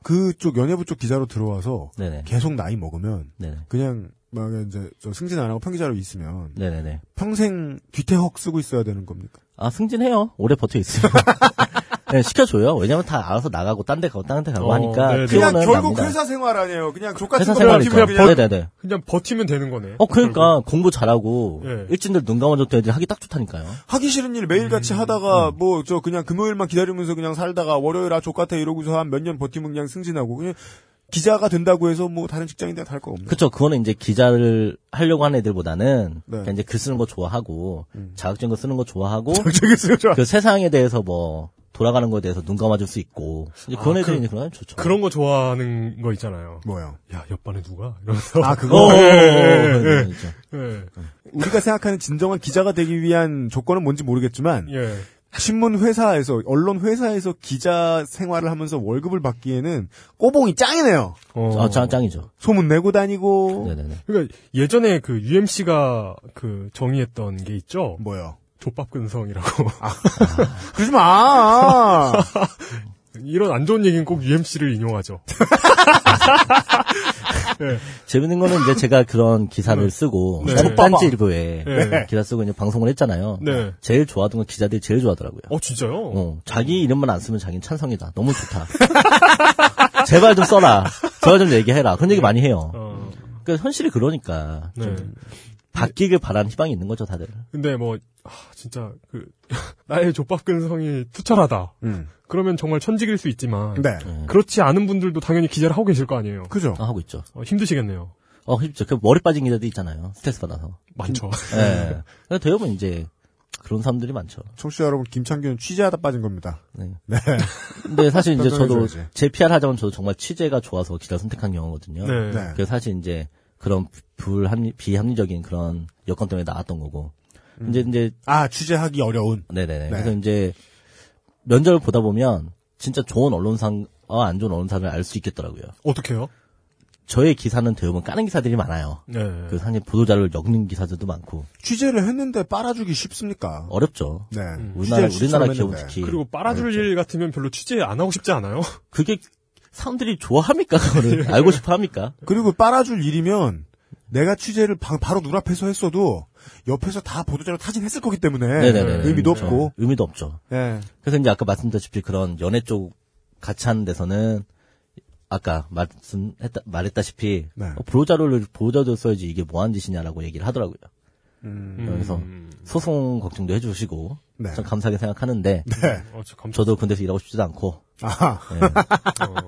그쪽 연예부 쪽 기자로 들어와서 네네. 계속 나이 먹으면 네네. 그냥 막 이제 저 승진 안 하고 평기자로 있으면 네네네. 평생 뒤태헉 쓰고 있어야 되는 겁니까? 아, 승진해요. 오래 버텨 있어요. *laughs* 네, 시켜줘요. 왜냐면 다 알아서 나가고, 딴 데 가고, 딴 데 가고 어, 하니까. 네네. 그냥 피곤은 결국 납니다. 회사 생활 아니에요. 그냥 족같은 회사 거 생활이죠. 버티면 그냥 네네네. 그냥 버티면 되는 거네. 어, 그러니까 공부 잘하고, 예. 일진들 눈 감아줬던 애들이 하기 딱 좋다니까요. 하기 싫은 일 매일같이 음. 하다가 뭐저 그냥 금요일만 기다리면서 그냥 살다가 월요일 아 족같아 이러고서 한 몇 년 버티면 그냥 승진하고 그냥 기자가 된다고 해서 뭐 다른 직장인데 다를 거 없네. 그쵸. 그거는 이제 기자를 하려고 하는 애들보다는, 네. 그냥 이제 글 쓰는 거 좋아하고, 자격증 거 쓰는 거 좋아하고, 저기 쓰죠. 그 세상에 대해서 뭐, 돌아가는 거에 대해서 눈 감아줄 수 있고, 이제 그런 아, 애들이 그- 그런 애 좋죠. 그런 거 좋아하는 거 있잖아요. 뭐요? 야, 옆반에 누가? 이러면서. 아 어, 그거 예. 예. 우리가 생각하는 진정한 기자가 되기 위한 조건은 뭔지 모르겠지만 예. 신문 회사에서 언론 회사에서 기자 생활을 하면서 월급을 받기에는 꼬봉이 짱이네요. 어. 아, 짱, 짱이죠. 소문 내고 다니고 네네네. 그러니까 예전에 그 UMC가 그 정의했던 게 있죠. 뭐요? 족밥 근성이라고. *laughs* 그러지 마. *laughs* 이런 안 좋은 얘기는 꼭 UMC를 인용하죠. *laughs* 재밌는 거는 이제 제가 그런 기사를 쓰고 네. 딴- 족봐봐. 딴지 일보에 네. 기사 쓰고 이제 방송을 했잖아요. 네. 제일 좋아하던 건 기자들이 제일 좋아하더라고요. 어, 진짜요? 어, 자기 이름만 안 쓰면 자기는 찬성이다. 너무 좋다. 제발 좀 써라. 제발 좀 얘기해라. 그런 얘기 많이 해요. 어. 그 현실이 그러니까 네. 좀 바뀌길 바라는 희망이 있는 거죠, 다들. 근데 뭐, 아, 진짜, 그, *laughs* 나의 족밥 근성이 투철하다. 음. 그러면 정말 천직일 수 있지만. 네. 그렇지 않은 분들도 당연히 기자를 하고 계실 거 아니에요. 그죠. 어, 하고 있죠. 어, 힘드시겠네요. 어, 힘들죠. 그 머리 빠진 기자들 있잖아요. 스트레스 받아서. 많죠. 예. *laughs* 네. 대부분 이제 그런 사람들이 많죠. 청취자 여러분 김창규는 취재하다 빠진 겁니다. 네. 네. 근데 사실 이제 저도. 제 PR 하자면 저도 정말 취재가 좋아서 기자 선택한 경우거든요. 네. 네. 그래서 사실 이제 그런 불합리, 비합리적인 그런 여건 때문에 나왔던 거고. 이제 이제 아 취재하기 어려운. 네네네. 네. 그래서 이제 면접을 보다 보면 진짜 좋은 언론사와 안 좋은 언론사를 알 수 있겠더라고요. 어떻게요? 저의 기사는 대부분 까는 기사들이 많아요. 네. 그 사실 보도자를 엮는 기사들도 많고 취재를 했는데 빨아주기 쉽습니까? 어렵죠. 네. 우리나라 우리나라 했는데. 특히 그리고 빨아줄 어렵죠. 일 같으면 별로 취재 안 하고 싶지 않아요? 그게 사람들이 좋아합니까? 그거를 *laughs* 알고 싶어 합니까? 그리고 빨아줄 일이면 내가 취재를 바, 로 눈앞에서 했어도 옆에서 다 보도자료 타진했을 거기 때문에 네네네. 의미도 그렇죠. 없고. 의미도 없죠. 예. 그래서 이제 아까 말씀드렸다시피 그런 연애 쪽 같이 하는 데서는 아까 말씀했다 말했다시피 네. 어, 보도자료를 보도자료 써야지 이게 뭐 하는 짓이냐라고 얘기를 하더라고요. 음. 그래서 소송 걱정도 해주시고 네. 전 감사하게 생각하는데 네. 어, 저. 저도 근데서 일하고 싶지도 않고 아하. 네.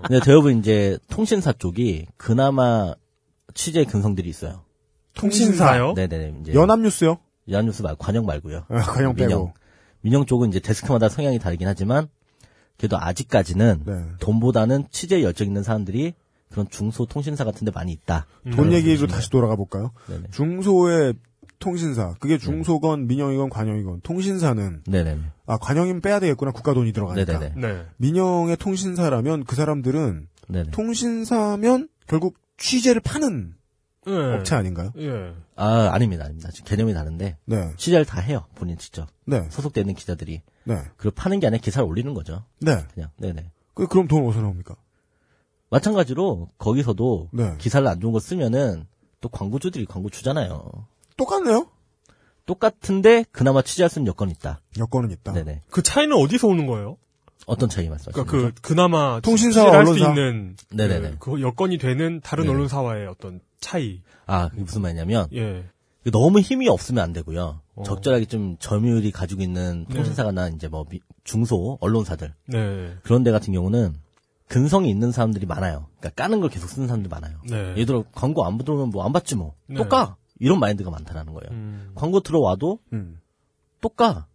근데 대부분 이제 통신사 쪽이 그나마 취재 근성들이 있어요. 통신사요? 네네 이제 연합뉴스요? 연합뉴스 말고 관영 말고요. 아, 관영 빼고. 민영. 민영 쪽은 이제 데스크마다 성향이 다르긴 하지만 그래도 아직까지는 네. 돈보다는 취재에 열정 있는 사람들이 그런 중소 통신사 같은 데 많이 있다. 돈 얘기로 다시 돌아가 볼까요? 네네. 중소의 통신사, 그게 중소건 민영이건 관영이건 통신사는 네네. 아 관영이면 빼야 되겠구나 국가 돈이 들어가니까. 네네네. 네. 민영의 통신사라면 그 사람들은 네네. 통신사면 결국 취재를 파는 네. 업체 아닌가요? 예. 아, 아닙니다. 아닙니다. 지금 개념이 다른데 네, 취재를 다 해요. 본인 직접. 네, 소속돼 있는 기자들이. 네, 그걸 파는 게 아니라 기사를 올리는 거죠. 네. 그냥. 네네. 그 그럼 돈 어디서 나옵니까? 마찬가지로 거기서도 네. 기사를 안 좋은 거 쓰면은 또 광고주들이 광고 주잖아요. 똑같네요. 똑같은데 그나마 취재할 수 있는 여건이 있다. 여건은 있다. 네네. 그 차이는 어디서 오는 거예요? 어떤 차이 말씀하시는 그러니까 그 그나마 통신사와 할수 언론사. 있는 네네네. 그, 그 여건이 되는 다른 네. 언론사와의 어떤 차이. 아, 그게 무슨 말이냐면 예. 너무 힘이 없으면 안 되고요. 어. 적절하게 좀 점유율이 가지고 있는 네. 통신사가나 이제 뭐 미- 중소 언론사들 네. 그런 데 같은 경우는 근성이 있는 사람들이 많아요. 그러니까 까는 걸 계속 쓰는 사람들이 많아요. 네. 예를 들어 광고 안 들어오면 뭐 안 받지 뭐. 네. 또 까. 이런 마인드가 많다라는 거예요. 음. 광고 들어와도 음. 또 까.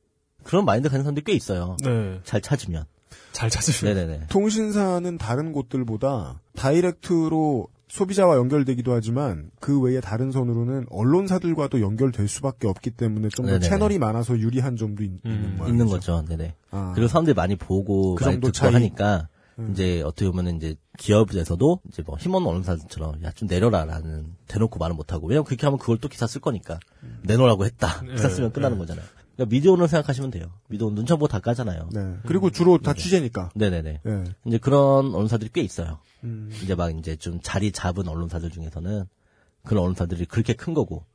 그런 마인드 가진 사람들이 꽤 있어요. 네. 잘 찾으면. 잘 찾으면. 네네네. 통신사는 다른 곳들보다 다이렉트로 소비자와 연결되기도 하지만 그 외에 다른 선으로는 언론사들과도 연결될 수밖에 없기 때문에 좀 더. 채널이 많아서 유리한 점도 있, 음. 는 모양이죠. 있는 거죠. 네네. 아. 그리고 사람들이 많이 보고 그 많이 정도 듣고 차이. 하니까 음. 이제 어떻게 보면 이제 기업에서도 이제 뭐 힘없는 언론사들처럼 야 좀 내려라라는 대놓고 말은 못하고 왜냐면 그렇게 하면 그걸 또 기사 쓸 거니까 내놓으라고 했다 기사 네, 쓰면 끝나는 네. 거잖아요. 그러니까 미디어를 생각하시면 돼요. 미디어 눈치 보고 다 까잖아요. 네. 그리고 주로 다 취재니까. 네네네. 네. 이제 그런 언론사들이 꽤 있어요. 음. 이제 막 이제 좀 자리 잡은 언론사들 중에서는 그런 언론사들이 그렇게 큰 거고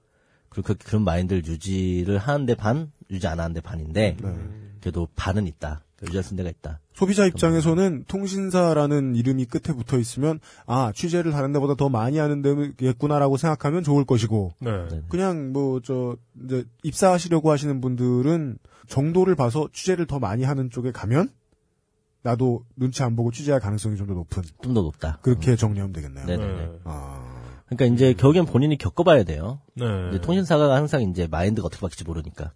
그리고 그, 그런 마인드를 유지를 하는데 반 유지 안 하는데 반인데 네. 그래도 반은 있다. 유지할 데가 있다. 소비자 입장에서는 통신사라는 이름이 끝에 붙어 있으면 아 취재를 다른 데보다 더 많이 하는 데겠구나라고 생각하면 좋을 것이고 네. 네. 그냥 뭐 저 이제 입사하시려고 하시는 분들은 정도를 봐서 취재를 더 많이 하는 쪽에 가면 나도 눈치 안 보고 취재할 가능성이 좀 더 높은 좀 더 높다. 그렇게 정리하면 되겠네요. 네네네. 네. 아, 그러니까 이제 결국엔 본인이 겪어봐야 돼요. 네. 이제 통신사가 항상 이제 마인드가 어떻게 바뀔지 모르니까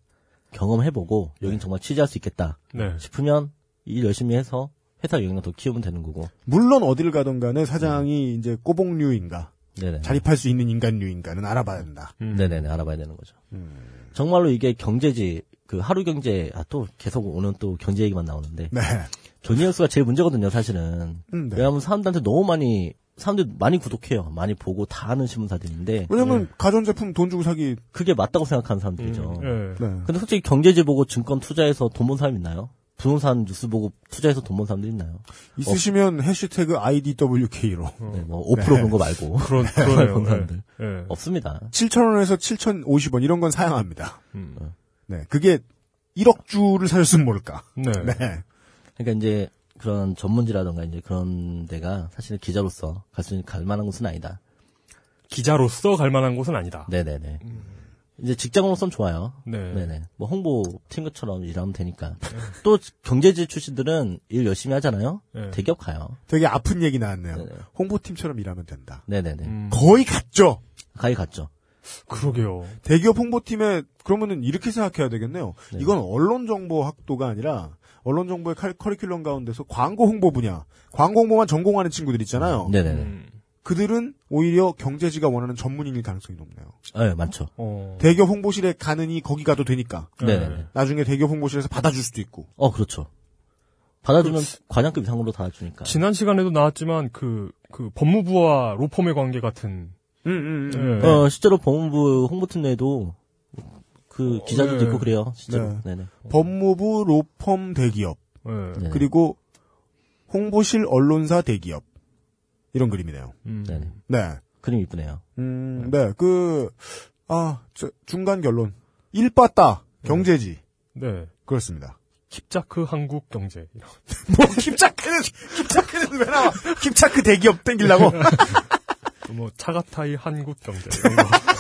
경험해보고 여긴 정말 취재할 수 있겠다 네. 싶으면 일 열심히 해서 회사 영향을 더 키우면 되는 거고. 물론 어디를 가든 간에 사장이 이제 꼬봉류인가 네네. 자립할 수 있는 인간류인가는 알아봐야 된다. 음. 네네네 알아봐야 되는 거죠. 음. 정말로 이게 경제지 그 하루 경제 아 또 계속 오늘 또 경제 얘기만 나오는데 네. 뉴스가 제일 문제거든요 사실은. 음, 네. 왜냐하면 사람들한테 너무 많이 사람들 많이 구독해요. 많이 보고 다 아는 신문사들인데 왜냐면 가전제품 돈 주고 사기 그게 맞다고 생각하는 사람들이죠. 음, 예. 네. 근데 솔직히 경제지 보고 증권 투자해서 돈 번 사람 있나요? 부동산 뉴스 보고 투자해서 돈 번 사람들 있나요? 있으시면 해시태그 IDWK로 네, 뭐5% 네. 그런 거 말고 *laughs* 그런, 그러네요. 번 사람들 예. 예. 없습니다. 7,000원에서 7,050원 이런 건 사양합니다. 음. 네. 그게 1억 주를 사셨으면 모를까. 네. 네. 그러니까 이제 그런 전문지라던가 이제 그런 데가 사실은 기자로서 갈 수 있는 갈 만한 곳은 아니다. 기자로서 갈 만한 곳은 아니다. 네네네. 이제 직장으로선 좋아요. 네. 네네. 뭐 홍보 팀처럼 일하면 되니까. *laughs* 또 경제지 출신들은 일 열심히 하잖아요. 네. 대기업 가요. 되게 아픈 얘기 나왔네요. 네네. 홍보팀처럼 일하면 된다. 네네네. 음. 거의 같죠? 가히 갔죠. 그러게요. 대기업 홍보팀에 그러면은 이렇게 생각해야 되겠네요. 네. 이건 언론 정보 학도가 아니라 언론 정보의 칼- 커리큘럼 가운데서 광고 홍보 분야, 광고 홍보만 전공하는 친구들 있잖아요. 네네네. 음. 그들은 오히려 경제지가 원하는 전문인일 가능성이 높네요. 네, 많죠. 어. 대기업 홍보실에 가느니 거기 가도 되니까. 네네네. 나중에 대기업 홍보실에서 받아줄 수도 있고. 어, 그렇죠. 받아주면 관양급 이상으로 받아주니까. 지난 시간에도 나왔지만 그, 그 법무부와 로펌의 관계 같은. 음, 예. 어, 실제로 법무부 홍보팀 내에도 그 어, 기자들도 네. 있고 그래요. 실제로. 네. 네네. 법무부 로펌 대기업 예. 네. 그리고 홍보실 언론사 대기업 이런 그림이네요. 음. 네네. 네. 그림 이쁘네요. 음, 네. 그, 아, 저, 중간 결론. 일 빠따, 경제지. 네. 그렇습니다. 킵자크 한국 경제. 뭐, 킵차크는, 킵차크는 왜 나와? 킵차크 대기업 땡기려고? *laughs* 뭐 차가타이 한국 경제. 이런 거. *laughs*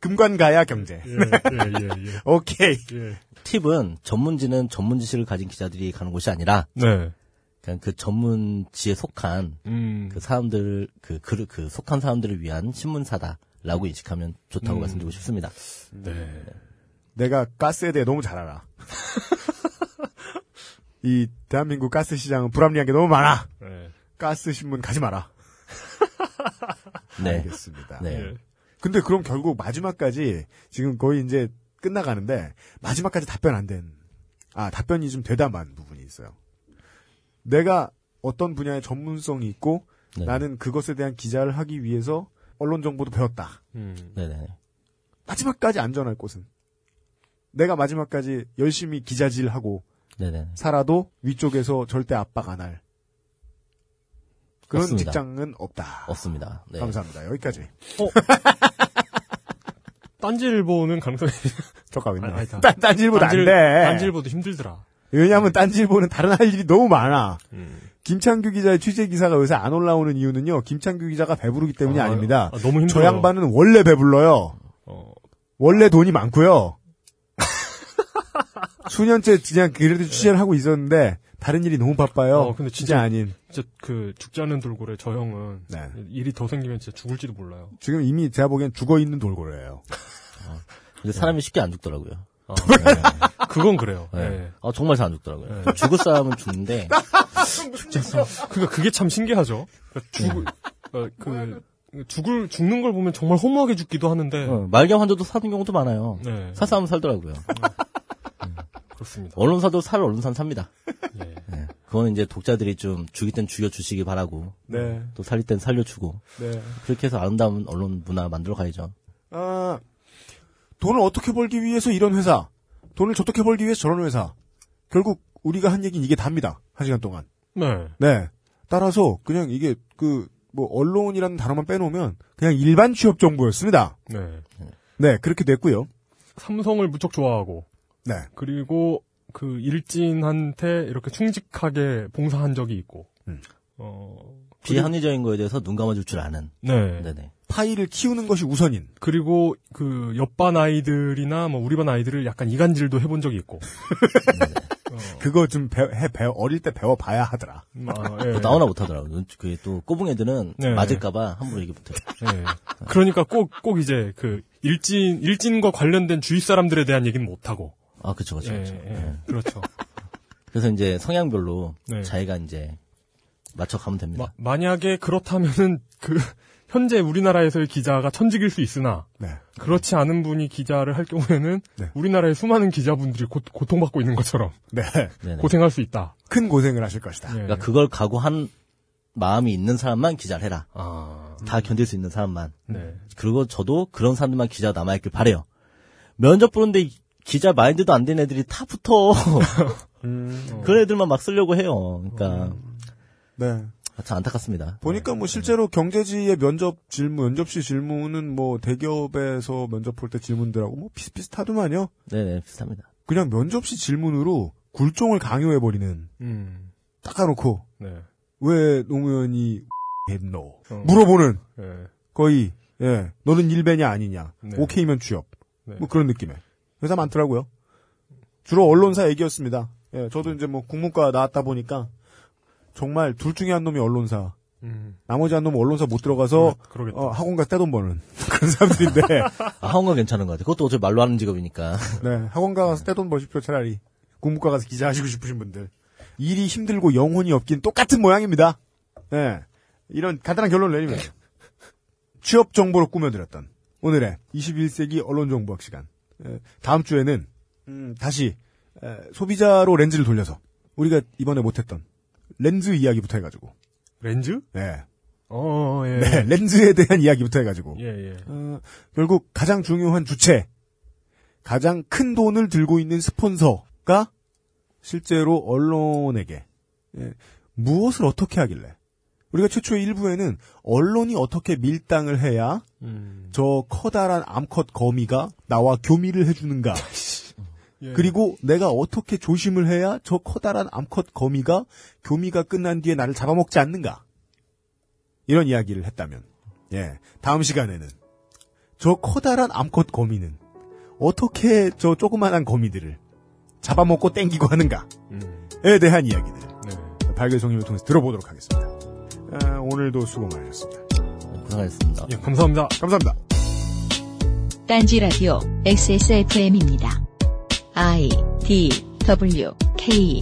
금관가야 경제. 예, 예, 예, 예. *laughs* 오케이. 예. 팁은 전문지는 전문 지식을 가진 기자들이 가는 곳이 아니라 네. 그냥 그 전문지에 속한 음. 그 사람들 그, 그, 그 속한 사람들을 위한 신문사다라고 인식하면 좋다고 음. 말씀드리고 싶습니다. 네. 내가 가스에 대해 너무 잘 알아. *laughs* 이 대한민국 가스 시장은 불합리한 게 너무 많아. 네. 가스 신문 가지 마라. 네. 알겠습니다. 네. 예. 근데 그럼 결국 마지막까지 지금 거의 이제 끝나가는데 마지막까지 답변 안 된, 아 답변이 좀 되담한 부분이 있어요. 내가 어떤 분야의 전문성이 있고 네. 나는 그것에 대한 기자를 하기 위해서 언론 정보도 배웠다. 음. 네네. 마지막까지 안전할 곳은 내가 마지막까지 열심히 기자질하고 네네. 살아도 위쪽에서 절대 압박 안 할 그런 없습니다. 직장은 없다. 없습니다. 네. 감사합니다. 여기까지. *laughs* 딴지일보는 가능성이 다- 딴, 딴지일보도 딴지일- 안 돼. 딴지일보도 힘들더라. 왜냐하면 딴지일보는 다른 할 일이 너무 많아. 음. 김창규 기자의 취재 기사가 요새 안 올라오는 이유는요. 김창규 기자가 배부르기 때문이 아, 아, 닙니다 아, 너무 힘들어요. 저 양반은 원래 배불러요. 어, 원래 돈이 많고요. *laughs* 수년째 그냥 그래도 취재를 하고 있었는데 다른 일이 너무 바빠요. 어, 근데 진짜 진짜- 아닌. 진짜 그 죽지 않는 돌고래 저 형은 네. 일이 더 생기면 진짜 죽을지도 몰라요. 지금 이미 제가 보기엔 죽어 있는 돌고래예요. *laughs* 근데 사람이 쉽게 안 죽더라고요. 아, 그건 그래요. 네. 네. 아, 정말 잘 안 죽더라고요. 네. 죽을 사람은 죽는데 *laughs* 그러니까 그게 참 신기하죠. 그러니까 죽을 어, 그 죽을 죽는 걸 보면 정말 허무하게 죽기도 하는데 어, 말경 환자도 사는 경우도 많아요. 네. 살 사람 살더라고요. 그렇습니다. 언론사도 살 언론사는 삽니다. 예. *laughs* 네. 그거는 이제 독자들이 좀 죽일 땐 죽여주시기 바라고 네. 또 살릴 땐 살려주고 네. 그렇게 해서 아름다운 언론 문화 만들어 가야죠. 아, 돈을 어떻게 벌기 위해서 이런 회사, 돈을 저렇게 벌기 위해서 저런 회사. 결국 우리가 한 얘기는 이게 답니다. 한 시간 동안. 네. 네. 따라서 그냥 이게 그 뭐 언론이라는 단어만 빼놓으면 그냥 일반 취업 정보였습니다. 네. 네, 그렇게 됐고요. 삼성을 무척 좋아하고 네. 그리고 그 일진한테 이렇게 충직하게 봉사한 적이 있고. 음. 어. 비합리적인 거에 대해서 눈 감아줄 줄 아는. 네. 네네. 파이를 키우는 것이 우선인. 그리고 그 옆반 아이들이나 뭐 우리 반 아이들을 약간 이간질도 해본 적이 있고. *laughs* 그거 좀 배, 해, 배, 어릴 때 배워봐야 하더라. 음, 아, 예. 또 나오나 못하더라고요. 그게 또 꼬붕 애들은 네. 맞을까봐 함부로 얘기 못해요. 예. 그러니까 꼭, 꼭 이제 그 일진, 일진과 관련된 주위 사람들에 대한 얘기는 못하고. 아, 그쵸, 그쵸, 예, 그쵸. 예. 네. 그렇죠. *laughs* 그래서 이제 성향별로 네. 자기가 이제 맞춰가면 됩니다. 마- 만약에 그렇다면은 그 *laughs* 현재 우리나라에서의 기자가 천직일 수 있으나 네. 그렇지 않은 분이 기자를 할 경우에는 네. 우리나라의 수많은 기자분들이 고, 고통받고 있는 것처럼 *laughs* 네. 고생할 수 있다. 큰 고생을 하실 것이다. 예. 그러니까 그걸 각오한 마음이 있는 사람만 기자를 해라. 아, 다 견딜 수 있는 사람만. 네. 그리고 저도 그런 사람들만 기자 남아있길 바래요. 면접 보는데 기자 마인드도 안 된 애들이 다 붙어. *laughs* 음, 그런 애들만 막 쓰려고 해요. 그러니까 네. 참 안타깝습니다. 보니까 뭐 실제로 경제지의 면접 질문, 면접시 질문은 뭐 대기업에서 면접 볼 때 질문들하고 뭐 비슷비슷하더만요. 네네 비슷합니다. 그냥 면접시 질문으로 굴종을 강요해버리는, 음. 닦아놓고, 네. 왜 노무현이 *laughs* 했노? 어. 물어보는, 예. 거의, 예, 너는 일배냐 아니냐. 네. 오케이면 취업. 네. 뭐 그런 느낌의. 회사 많더라고요. 주로 언론사 얘기였습니다. 예, 저도 이제 뭐 국문과 나왔다 보니까, 정말 둘 중에 한 놈이 언론사, 음. 나머지 한 놈은 언론사 못 들어가서, 그러겠다. 어, 학원 가서 떼돈 버는 *laughs* 그런 사람들인데, 아, 학원가 괜찮은 것 같아요. 그것도 어차피 말로 하는 직업이니까. 네, 학원 가서 떼돈 버십시오, 차라리. 국문과 가서 기자 하시고 싶으신 분들. 일이 힘들고 영혼이 없긴 똑같은 모양입니다. 네. 이런 간단한 결론을 내리면. 취업 정보로 꾸며드렸던 오늘의 21세기 언론정보학 시간. 에, 다음 주에는, 음, 다시, 에, 소비자로 렌즈를 돌려서, 우리가 이번에 못했던 렌즈 이야기부터 해가지고, 렌즈? 네. 어, 예. 네, *laughs* 렌즈에 대한 이야기부터 해가지고, 예, 예. 어, 결국 가장 중요한 주체, 가장 큰 돈을 들고 있는 스폰서가 실제로 언론에게 예, 무엇을 어떻게 하길래 우리가 최초의 일부에는 언론이 어떻게 밀당을 해야 음. 저 커다란 암컷 거미가 나와 교미를 해주는가 *laughs* 예. 그리고 내가 어떻게 조심을 해야 저 커다란 암컷 거미가 교미가 끝난 뒤에 나를 잡아먹지 않는가 이런 이야기를 했다면 예 다음 시간에는 저 커다란 암컷 거미는 어떻게 저 조그만한 거미들을 잡아먹고 땡기고 하는가에 음. 대한 이야기들 네. 발견성님을 통해서 들어보도록 하겠습니다. 아, 오늘도 수고 많으셨습니다. 고생하셨습니다. 예, 감사합니다. 감사합니다. 딴지 라디오 XSFM입니다. I D W K